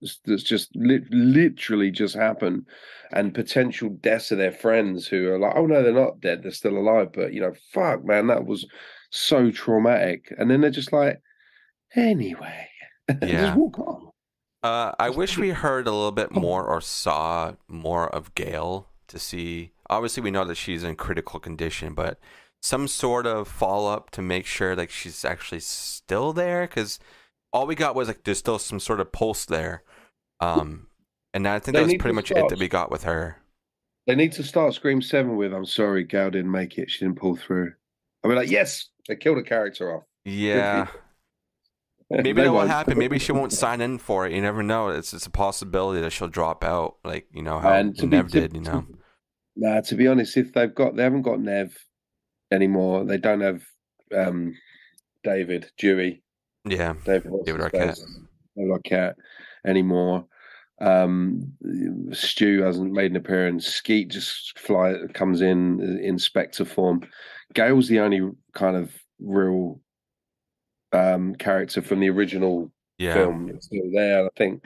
that's- just lit literally just happened, and potential deaths of their friends who are like, oh no, they're not dead, they're still alive. But you know, fuck, man, that was so traumatic. And then they're just like, anyway, *laughs* Yeah. just walk on. uh, I wish we heard a little bit more or saw more of Gale to see. Obviously, we know that she's in critical condition, but some sort of follow up to make sure like she's actually still there because all we got was like there's still some sort of pulse there um and i think They that was pretty much it start- that we got with her They need to start Scream Seven with. I'm sorry, Gal didn't make it. She didn't pull through. I mean, like, yes, they killed a character off. yeah *laughs* maybe that will won't. happen maybe she won't *laughs* sign in for it you never know it's it's a possibility that she'll drop out like you know how And to be- nev to- did you know Nah, to be honest, if they've got, they haven't got Nev anymore. They don't have um David Dewey, yeah David, David Arquette. David Arquette anymore. Um, Stu hasn't made an appearance. Skeet just fly comes in uh, inspector form. Gale's the only kind of real um character from the original yeah film still there. I think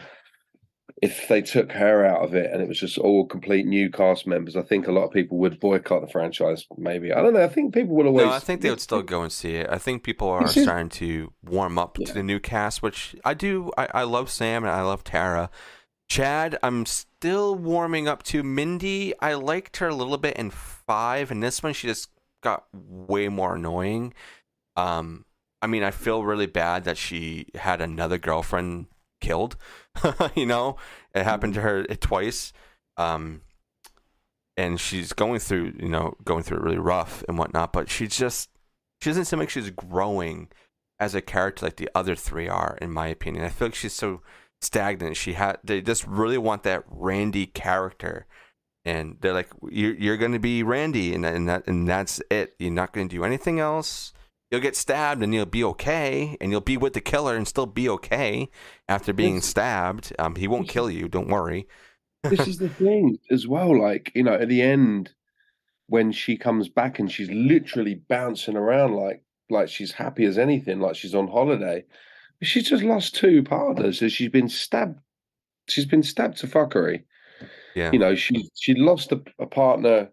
if they took her out of it and it was just all complete new cast members, I think a lot of people would boycott the franchise. Maybe I don't know. I think people would always. no, I think they would still go and see it. I think people are starting to warm up Yeah. to the new cast, which I do. I, I love Sam and I love Tara. Chad, I'm still warming up to. Mindy, I liked her a little bit in five, and this one she just got way more annoying. Um, I mean, I feel really bad that she had another girlfriend killed. *laughs* you know, it happened to her twice. Um, and she's going through, you know, going through it really rough and whatnot. But she's just, she doesn't seem like she's growing as a character like the other three are, in my opinion. I feel like she's so stagnant. She had, they just really want that Randy character, and they're like, you're you're going to be Randy, and and that and that's it. You're not going to do anything else. You'll get stabbed and you'll be okay, and you'll be with the killer and still be okay after being Yes. stabbed. Um, he won't kill you. Don't worry. this is the *laughs* thing as well. Like, you know, at the end, when she comes back and she's literally bouncing around like like she's happy as anything, like she's on holiday. She's just lost two partners. So she's been stabbed. She's been stabbed to fuckery. Yeah. You know, she she lost a, a partner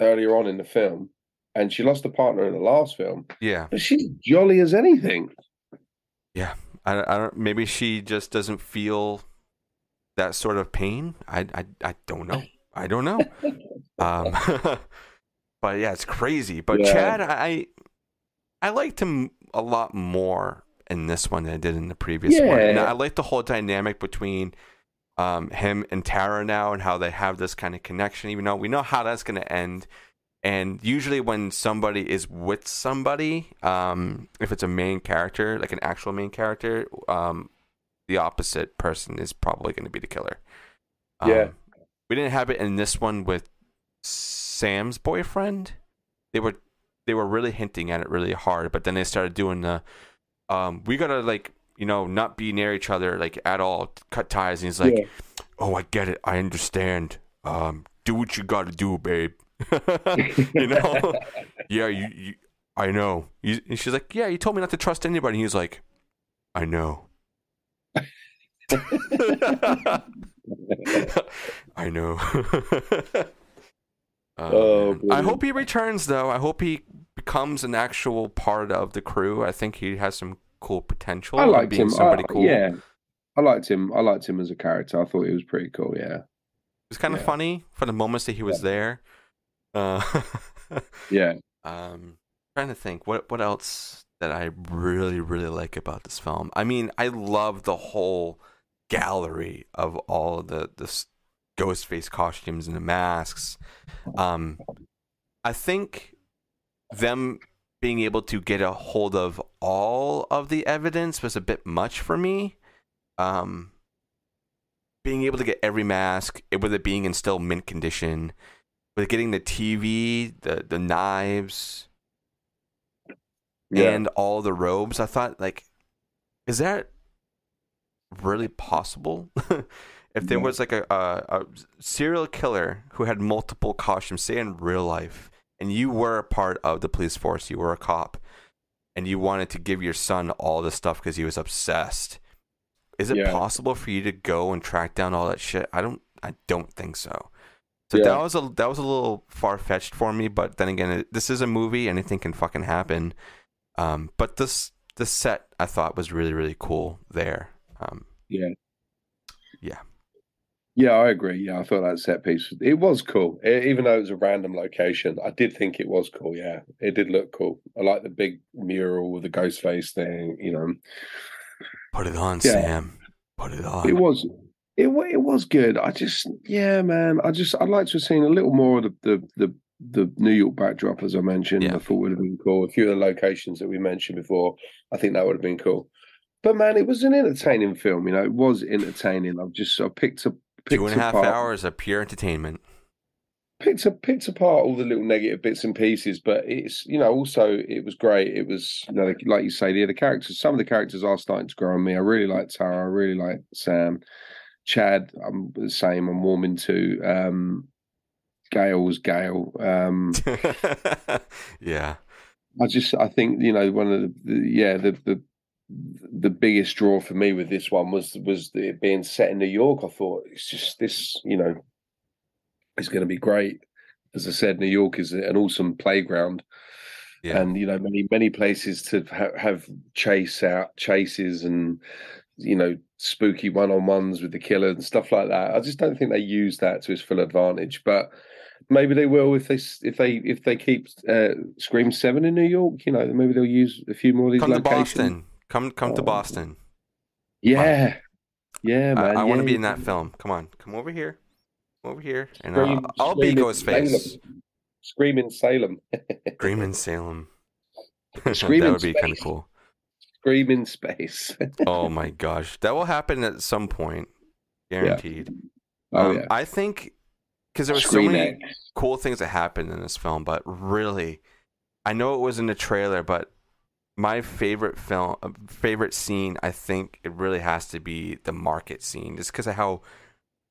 earlier on in the film, and she lost a partner in the last film. Yeah. But she's jolly as anything. I, I don't. Maybe she just doesn't feel that sort of pain. I I, I don't know. I don't know. *laughs* Um, *laughs* but yeah, it's crazy. But Yeah. Chad, I I liked him a lot more in this one than I did in the previous one. And Yeah. I like the whole dynamic between um, him and Tara now and how they have this kind of connection, even though we know how that's going to end. And usually, when somebody is with somebody, um, if it's a main character, like an actual main character, um, the opposite person is probably going to be the killer. Um, Yeah. we didn't have it in this one with Sam's boyfriend. They were they were really hinting at it really hard, but then they started doing the um, we gotta like you know not be near each other like at all, cut ties. And he's like, Yeah. "Oh, I get it, I understand. Um, do what you gotta do, babe." *laughs* you know? yeah, you, you I know. You, she's like, "Yeah, you told me not to trust anybody." And he's like, "I know." *laughs* I know. *laughs* Um, oh. I hope he returns though. I hope he becomes an actual part of the crew. I think he has some cool potential. I liked being him. Somebody I- cool. Yeah, I liked him. I liked him as a character. I thought he was pretty cool. Yeah, It was kind of funny for the moments that he was there. Uh, *laughs* yeah. um, trying to think what what else that I really really like about this film. I mean, I love the whole gallery of all the the ghost face costumes and the masks. Um, I think them being able to get a hold of all of the evidence was a bit much for me. Um, being able to get every mask, it- with it being in still mint condition, with getting the TV, the the knives, Yeah. and all the robes, I thought like, is that really possible? *laughs* if there was like a, a a serial killer who had multiple costumes, say in real life, and you were a part of the police force, you were a cop, and you wanted to give your son all this stuff because he was obsessed. Is it Yeah. possible for you to go and track down all that shit? I don't. I don't think so. So Yeah. that was a that was a little far fetched for me. But then again, it, this is a movie. Anything can fucking happen. Um, but this this set I thought was really really cool there. Um, Yeah. Yeah. Yeah, I agree. Yeah, I thought that set piece it was cool, E- even though it was a random location. I did think it was cool. Yeah, it did look cool. I like the big mural with the ghost face thing. You know, put it on, Yeah. Sam. Put it on. it was it it was good. I just yeah, man. I just I'd like to have seen a little more of the the the, the New York backdrop, as I mentioned. Yeah. I thought would have been cool. A few of the locations that we mentioned before, I think that would have been cool. But man, it was an entertaining film. You know, it was entertaining. I've just I picked up Two and a half apart, hours of pure entertainment. picked up picked apart all the little negative bits and pieces. But it's you know also it was great. It was you know like you say the other characters. Some of the characters are starting to grow on me. I really like Tara. I really like Sam. Chad, I'm the same. I'm warming to. Um, Gale's Gail. Um, *laughs* yeah. I just I think you know one of the, the yeah the the the biggest draw for me with this one was was it being set in New York. I thought it's just this you know it's going to be great. As I said, New York is an awesome playground, Yeah. and you know many many places to ha- have chase out chases and you know spooky one on ones with the killer and stuff like that. I just don't think they use that to its full advantage, but. Maybe they will if they if they if they keep uh, Scream Seven in New York. You know, maybe they'll use a few more of these Come to locations. Boston. Come come to Oh, Boston. Yeah, yeah, I, man. I want to be in that film. Come on, come over here. Come over here, and Scream- I'll, I'll be Ghostface. Scream in Salem. Scream in Salem. *laughs* *laughs* that would be kind of cool. Scream in space. *laughs* Oh my gosh, that will happen at some point, guaranteed. oh Um, yeah. I think because there were so many X. cool things that happened in this film, but really, I know it was in the trailer, but my favorite film, uh, favorite scene, I think it really has to be the market scene, just because of how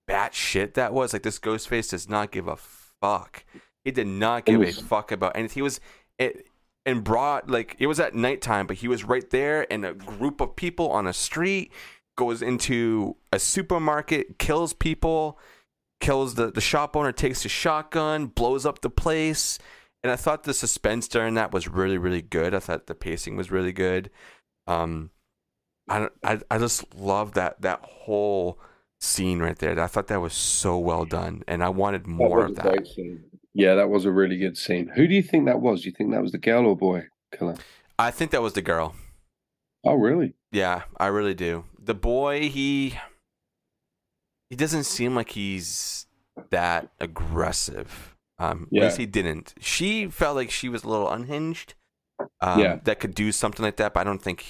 bad shit that was. Like this Ghostface does not give a fuck. He did not give was- a fuck about anything. He was it and brought like it was at nighttime, but he was right there, and a group of people on a street goes into a supermarket, kills people, kills the the shop owner, takes a shotgun, blows up the place. And I thought the suspense during that was really, really good. I thought the pacing was really good. Um, I, I, I just love that that whole scene right there. I thought that was so well done, and I wanted That more was of that. Yeah, that was a really good scene. Who do you think that was? Do you think that was the girl or boy killer? I think that was the girl. Oh, really? Yeah, I really do. The boy, he he doesn't seem like he's that aggressive. Um, At least he didn't. She felt like she was a little unhinged. Um, Yeah. that could do something like that, but I don't think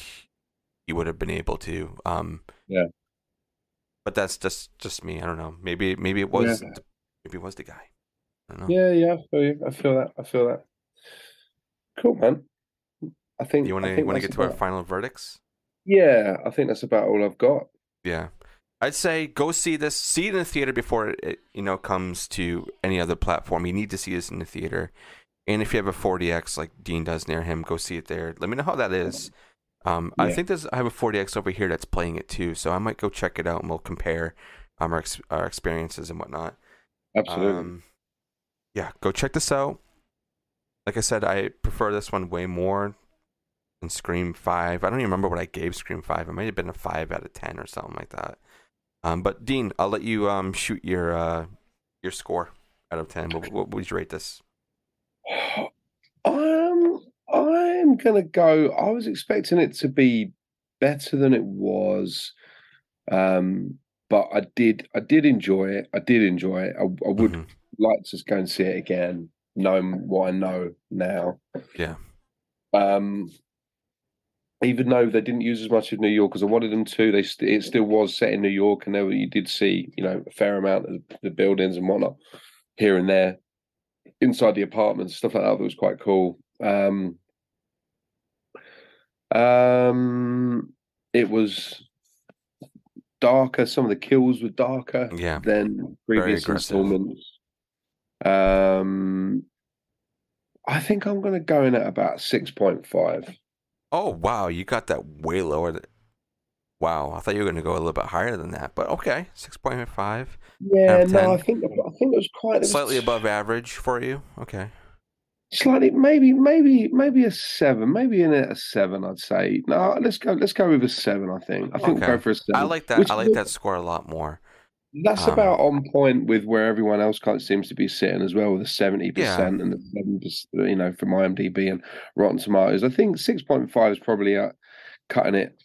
he would have been able to. Um, Yeah. But that's just just me. I don't know. Maybe maybe it was Yeah. maybe it was the guy. I don't know. Yeah, yeah. I feel you. I feel that. I feel that. Cool, man. I think You want to want to get to our final verdicts? Yeah, I think that's about all I've got. Yeah. I'd say go see this. See it in the theater before it, you know comes to any other platform. You need to see this in the theater. And if you have a 4DX like Dean does near him, go see it there. Let me know how that is. Um, I think there's I have a 4DX over here that's playing it too, so I might go check it out and we'll compare um, our ex- our experiences and whatnot. Absolutely. Um, yeah, go check this out. Like I said, I prefer this one way more than Scream Five. I don't even remember what I gave Scream Five. It might have been a five out of ten or something like that. Um, but Dean, I'll let you um shoot your uh your score out of ten. What, what would you rate this? *sighs* Um, I'm gonna go. I was expecting it to be better than it was, um, but I did. I did enjoy it. I did enjoy it. I, I would Mhm. Like to go and see it again, knowing what I know now. Yeah. Um, even though they didn't use as much of New York as I wanted them to, they st- it still was set in New York, and there you did see, you know, a fair amount of the buildings and whatnot here and there inside the apartments, stuff like that. That was quite cool. Um, um, it was darker. Some of the kills were darker Yeah. than previous installments. Um, I think I'm going to go in at about six point five. Oh wow, you got that way lower. Than... Wow, I thought you were gonna go a little bit higher than that, but okay, six point five, Yeah, no, I think I think it was quite slightly above average for you. Okay. Slightly, maybe, maybe, maybe a seven, maybe in at a seven. I'd say. No, let's go. Let's go with a seven. I think. I think Okay. we'll go for a seven. I like that. Which I like that score a lot more. That's Um, about on point with where everyone else kind of seems to be sitting as well, with the seventy percent and the seven percent. You know, from IMDb and Rotten Tomatoes. I think six point five is probably uh, cutting it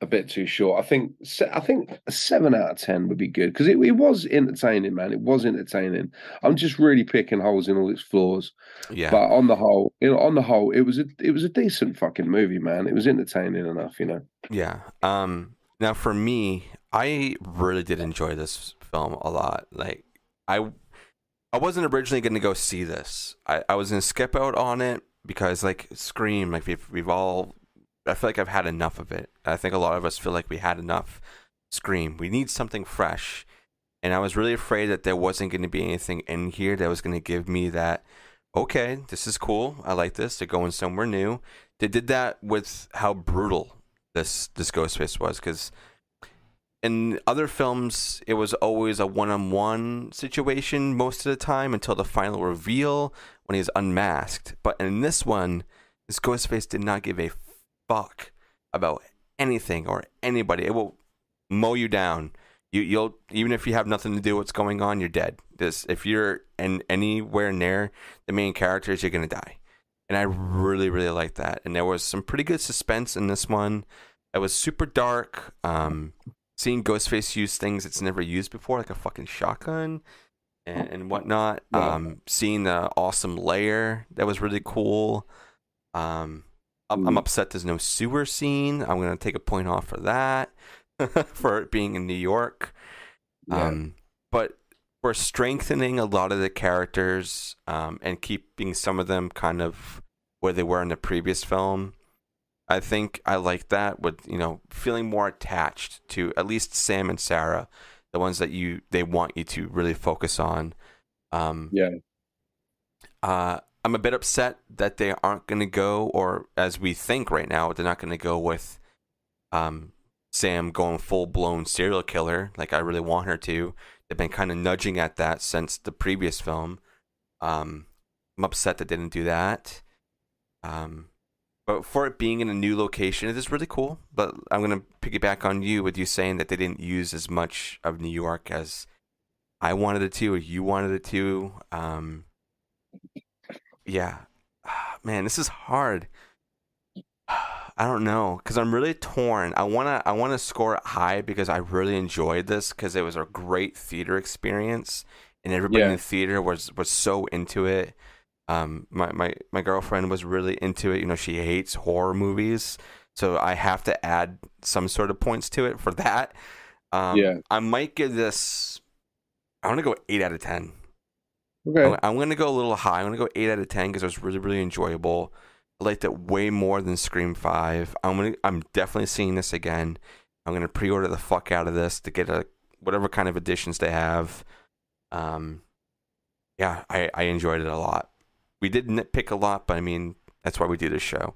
a bit too short. I think. I think a seven out of ten would be good because it, it was entertaining, man. It was entertaining. I'm just really picking holes in all its flaws. Yeah. But on the whole, you know, on the whole, it was a it was a decent fucking movie, man. It was entertaining enough, you know. Yeah. Um now for me, I really did enjoy this film a lot. Like I I wasn't originally to go see this. I I was to skip out on it because like Scream, like we've we've all I feel like I've had enough of it. I think a lot of us feel like we had enough Scream. We need something fresh. And I was really afraid that there wasn't to be anything in here that was to give me that okay, this is cool. I like this. They're going somewhere new. They did that with how brutal this this Ghostface was because in other films it was always a one-on-one situation most of the time until the final reveal when he's unmasked. But in this one, this Ghostface did not give a fuck about anything or anybody. It will mow you down. You you'll even if you have nothing to do with what's going on, you're dead. This if you're in anywhere near the main characters, you're gonna die. And I really, really like that. And there was some pretty good suspense in this one. It was super dark. Um, seeing Ghostface use things it's never used before, like a fucking shotgun and, and whatnot. Yeah. Um, seeing the awesome layer that was really cool. Um, I'm, I'm Mm. upset there's no sewer scene. I'm gonna take a point off for that *laughs* for it being in New York. Yeah. Um, but we're strengthening a lot of the characters um, and keeping some of them kind of where they were in the previous film. I think I like that with you know feeling more attached to at least Sam and Tara, the ones that you they want you to really focus on. Um, Yeah. uh, I'm a bit upset that they aren't going to go, or as we think right now, they're not going to go with um, Sam going full blown serial killer like I really want her to. They've been kind of nudging at that since the previous film. Um, I'm upset that they didn't do that. Um, but for it being in a new location, it is really cool. But I'm going to piggyback on you with you saying that they didn't use as much of New York as I wanted it to, or you wanted it to. Um, yeah, man, this is hard. *sighs* I don't know because I'm really torn. I wanna I wanna score it high because I really enjoyed this because it was a great theater experience and everybody in the theater was was so into it. Um, my my my girlfriend was really into it. You know, she hates horror movies, so I have to add some sort of points to it for that. Um, Yeah. I might give this. I want to go eight out of ten. Okay. I'm, I'm gonna go a little high. I'm gonna go eight out of ten because it was really really enjoyable. I liked it way more than Scream Five. I'm gonna I'm definitely seeing this again. I'm gonna pre-order the fuck out of this to get a whatever kind of editions they have. Um, yeah, I I enjoyed it a lot. We did nitpick a lot, but I mean that's why we do this show.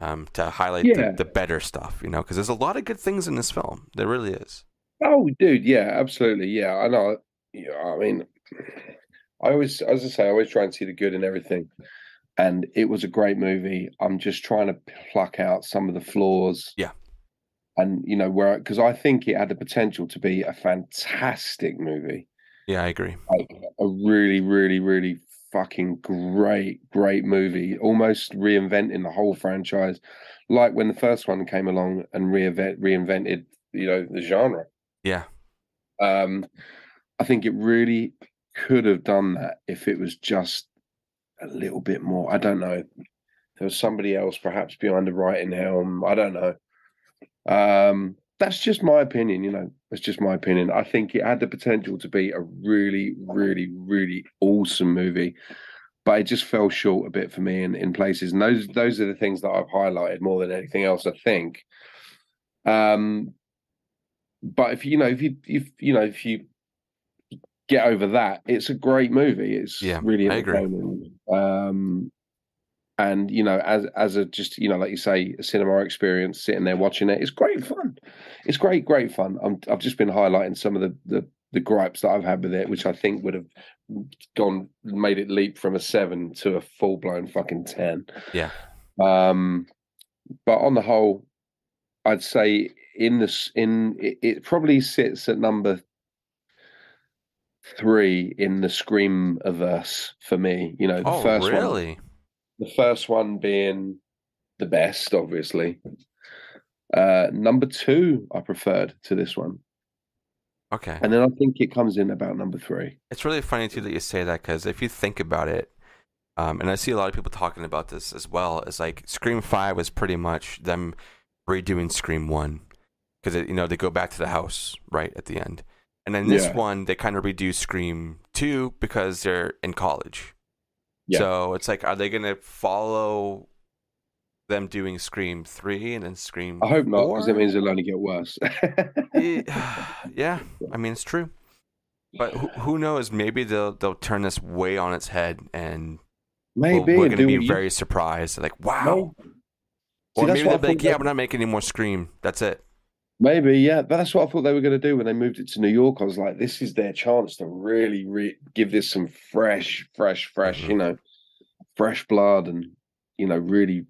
Um, to highlight Yeah. the, the better stuff, you know, because there's a lot of good things in this film. There really is. Oh, dude, yeah, absolutely, yeah. I know. Yeah, I mean, I always, as I say, I always try and see the good in everything, and it was a great movie. I'm just trying to pluck out some of the flaws. Yeah. And you know where, because I think it had the potential to be a fantastic movie, Yeah, I agree. like a really, really, really fucking great, great movie, almost reinventing the whole franchise, like when the first one came along and reinvent, reinvented, you know, the genre. Yeah, Um, I think it really could have done that if it was just a little bit more. I don't know. There was somebody else perhaps behind the writing helm. I don't know. Um, that's just my opinion, you know. That's just my opinion. I think it had the potential to be a really, really, really awesome movie, but it just fell short a bit for me in, in places. And those those are the things that I've highlighted more than anything else, I think. Um, but if you know, if you if you know, if you get over that, it's a great movie. It's Yeah, really I agree. entertaining. Um, and you know, as as a just you know, like you say, a cinema experience, sitting there watching it, it's great fun. It's great, great fun. I'm, I've just been highlighting some of the the the gripes that I've had with it, which I think would have gone made it leap from a seven to a full blown fucking ten. Yeah. Um, but on the whole, I'd say in this in it, it probably sits at number three in the Screamverse for me. You know, the oh, first one really? The first one being the best, obviously. Uh, number two, I preferred to this one, Okay. and then I think it comes in about number three. It's really funny too that you say that because if you think about it, um, and I see a lot of people talking about this as well, is like Scream Five was pretty much them redoing Scream One because you know they go back to the house right at the end, and then this Yeah. one they kind of redo Scream Two because they're in college. Yeah. So it's like, are they gonna follow them doing Scream Three and then Scream? I hope not, because it four? means it'll only get worse. *laughs* *sighs* Yeah, I mean it's true. But who, who knows? Maybe they'll they'll turn this way on its head, and Maybe we're going to be you- very surprised. Like, wow. No. See, or maybe they'll be like, yeah, we're not making any more Scream. That's it. Maybe, yeah. But that's what I thought they were going to do when they moved it to New York. I was like, this is their chance to really re- give this some fresh, fresh, fresh, Mhm. you know, fresh blood and, you know, really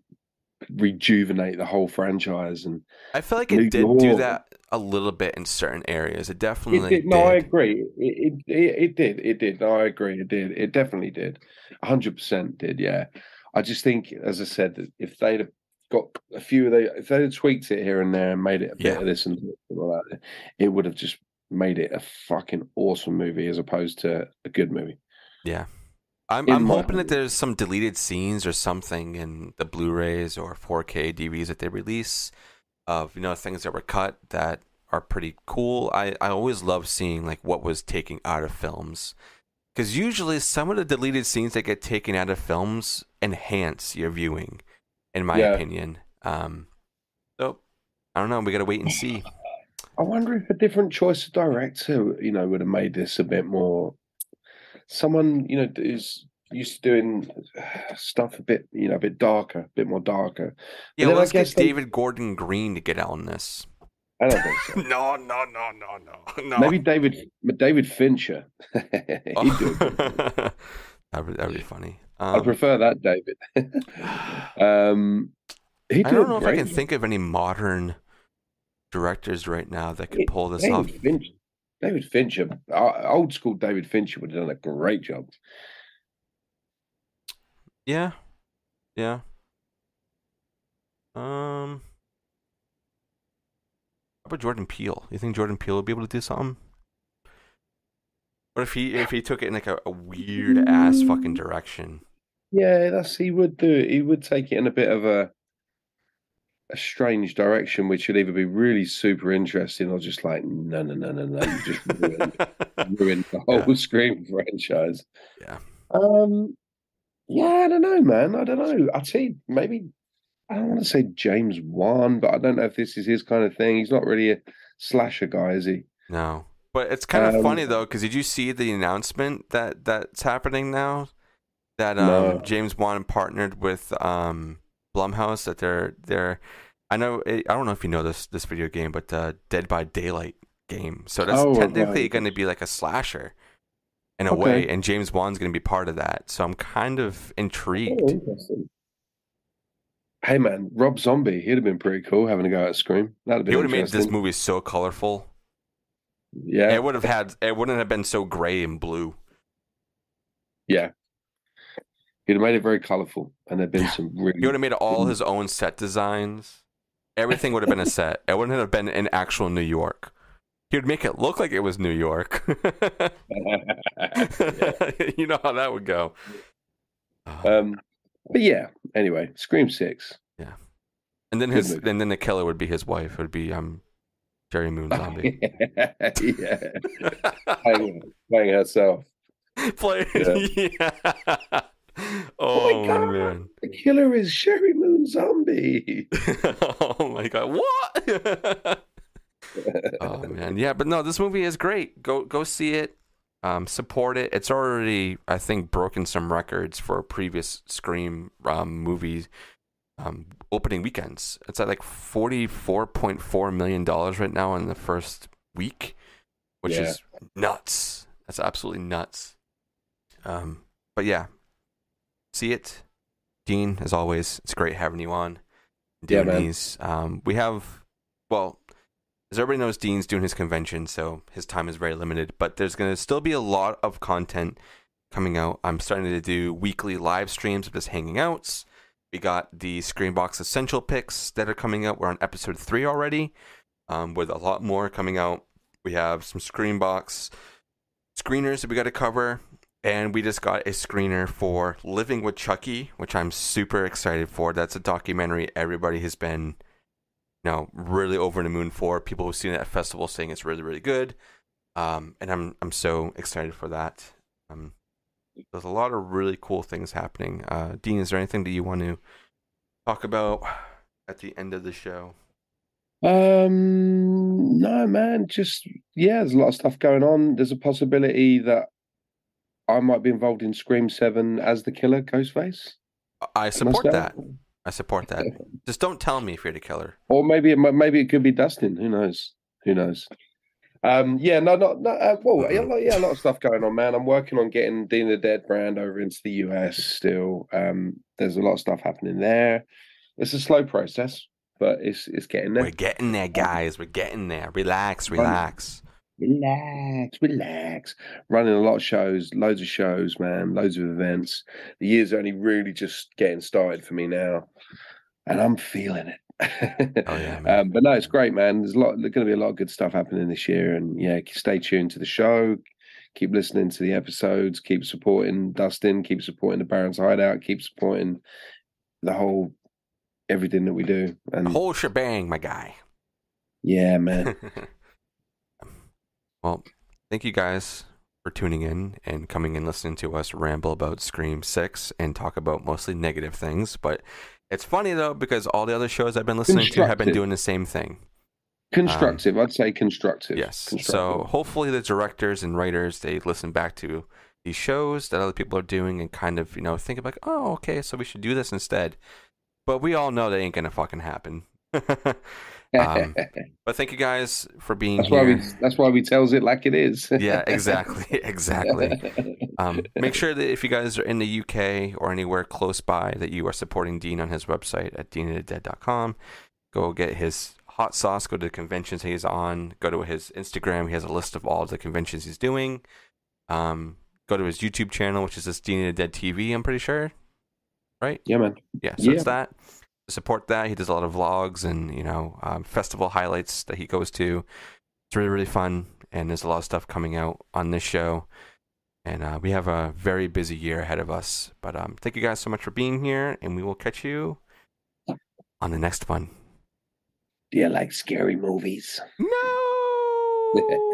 rejuvenate the whole franchise. And I feel like New it did do that a little bit in certain areas. It it definitely did. No, I agree. It, it, it, it did. It did. No, I agree. It did. It definitely did. 100% did. Yeah. I just think, as I said, that if they'd have got a few of the, if they'd have tweaked it here and there and made it a bit Yeah. of this and all that, it would have just made it a fucking awesome movie as opposed to a good movie. Yeah. I'm, I'm hoping that there's some deleted scenes or something in the Blu-rays or 4K DVDs that they release of you know things that were cut that are pretty cool. I, I always love seeing like what was taken out of films because usually some of the deleted scenes that get taken out of films enhance your viewing, in my Yeah. opinion. Um, so I don't know. We got to wait and see. I wonder if a different choice of director, you know, would have made this a bit more. Someone, you know, is used to doing stuff a bit, you know, a bit darker, a bit more darker. Yeah, well, let's get they- David Gordon Green to get on this. I don't think so. *laughs* no, no, no, no, no, no. Maybe David David Fincher. *laughs* He'd do it. *laughs* that would that would be funny. I Um, prefer that David. *laughs* um, he I do don't know if I can job. think of any modern directors right now that could pull this off. David Fincher. David Fincher, old school David Fincher would have done a great job. Yeah, yeah. Um, how about Jordan Peele? You think Jordan Peele would be able to do something? What if he if he took it in like a, a weird ass fucking direction? Yeah, that's he would do. it. He would take it in a bit of a a strange direction, which would either be really super interesting or just like no, no, no, no, no. You just ruined, *laughs* ruined the whole Yeah. Scream franchise. Yeah. Um. Yeah, I don't know, man. I don't know. I'd say maybe I don't want to say James Wan, but I don't know if this is his kind of thing. He's not really a slasher guy, is he? No, but it's kind of Um, funny though, because did you see the announcement that that's happening now? That um, No. James Wan partnered with um, Blumhouse. That they're they're. I know. I don't know if you know this this video game, but uh, Dead by Daylight game. So that's Oh, technically right. going to be like a slasher, in a Okay. way, and James Wan's going to be part of that. So I'm kind of intrigued. Oh, interesting. Hey man, Rob Zombie, he'd have been pretty cool having a go at Scream. That'd have He been would have made this movie so colorful. Yeah, It would have had. It wouldn't have been so gray and blue. yeah. He'd have made it very colourful, and there'd been some really. He would have made all his own set designs. Everything would have been a set. It wouldn't have been in actual New York. He would make it look like it was New York. *laughs* you know how that would go. *laughs* Um, but yeah. Anyway, Scream Six. Yeah, and then good his, movie. and then the killer would be his wife. It would be um, Sheri Moon *laughs* Zombie. yeah, playing, playing herself. Play. Yeah. *laughs* Yeah. Oh Oh, my God. man. The killer is Sheri Moon Zombie. *laughs* oh my god. What? oh man, yeah, but no, this movie is great. Go go see it. Um, support it. It's already, I think, broken some records for previous Scream um, movie um, opening weekends. It's at like forty four point four million dollars right now in the first week, which Yeah. is nuts. That's absolutely nuts. Um, but yeah, see it, Dean. As always, it's great having you on. Yeah, Doing man. these. Um, we have, well, as everybody knows, Dean's doing his convention, so his time is very limited. But there's going to still be a lot of content coming out. I'm starting to do weekly live streams of just hanging outs. We got the Screambox Essential picks that are coming out. We're on episode three already, um, with a lot more coming out. We have some Screambox screeners that we got to cover. And we just got a screener for Living with Chucky, which I'm super excited for. That's a documentary everybody has been, you know, really over the moon for. People who've seen it at festivals saying it's really, really good. Um, and I'm I'm so excited for that. Um, there's a lot of really cool things happening. Uh, Dean, is there anything that you want to talk about at the end of the show? Um, no, man. Just yeah, there's a lot of stuff going on. There's a possibility that I might be involved in Scream Seven as the killer, Ghostface. I support that. I support that. *laughs* Just don't tell me if you're the killer. Or maybe it maybe it could be Dustin. Who knows? Who knows? Um, yeah, no, not, not uh, well, yeah, a lot- yeah, a lot of stuff going on, man. I'm working on getting Dean the Dead brand over into the US still. Um, there's a lot of stuff happening there. It's a slow process, but it's it's getting there. We're getting there, guys. We're getting there. Relax, relax. Relax, relax. Running a lot of shows, loads of shows, man, loads of events. The year's only really just getting started for me now, and I'm feeling it. Oh, yeah, *laughs* um, but no, it's great, man. There's a lot. There's going to be a lot of good stuff happening this year, and yeah, stay tuned to the show. Keep listening to the episodes. Keep supporting Dustin. Keep supporting the Barrens Hideout. Keep supporting the whole everything that we do. And The whole shebang, my guy. yeah, man. *laughs* well, thank you guys for tuning in and coming and listening to us ramble about Scream 6 and talk about mostly negative things. But It's funny though because all the other shows I've been listening to have been doing the same thing. Constructive. Um, I'd say constructive. Yes. So hopefully the directors and writers they listen back to these shows that other people are doing and kind of you know think of like oh okay so we should do this instead. But we all know that ain't gonna fucking happen. *laughs* um, *laughs* but thank you guys for being that's why here. we. That's why we tells it like it is. yeah, exactly, *laughs* exactly. *laughs* Um, make sure that if you guys are in the UK or anywhere close by, that you are supporting Dean on his website at deanofthedead.com. Go get his hot sauce. Go to the conventions he's on. Go to his Instagram. He has a list of all the conventions he's doing. Um, go to his YouTube channel, which is this Dean of the Dead TV. I'm pretty sure, right? yeah, man. Yeah, so Yeah. it's that. Support that. He does a lot of vlogs and you know um, festival highlights that he goes to. It's really really fun, and there's a lot of stuff coming out on this show. And uh, we have a very busy year ahead of us. But um, thank you guys so much for being here, and we will catch you on the next one. Do you like scary movies? No. *laughs*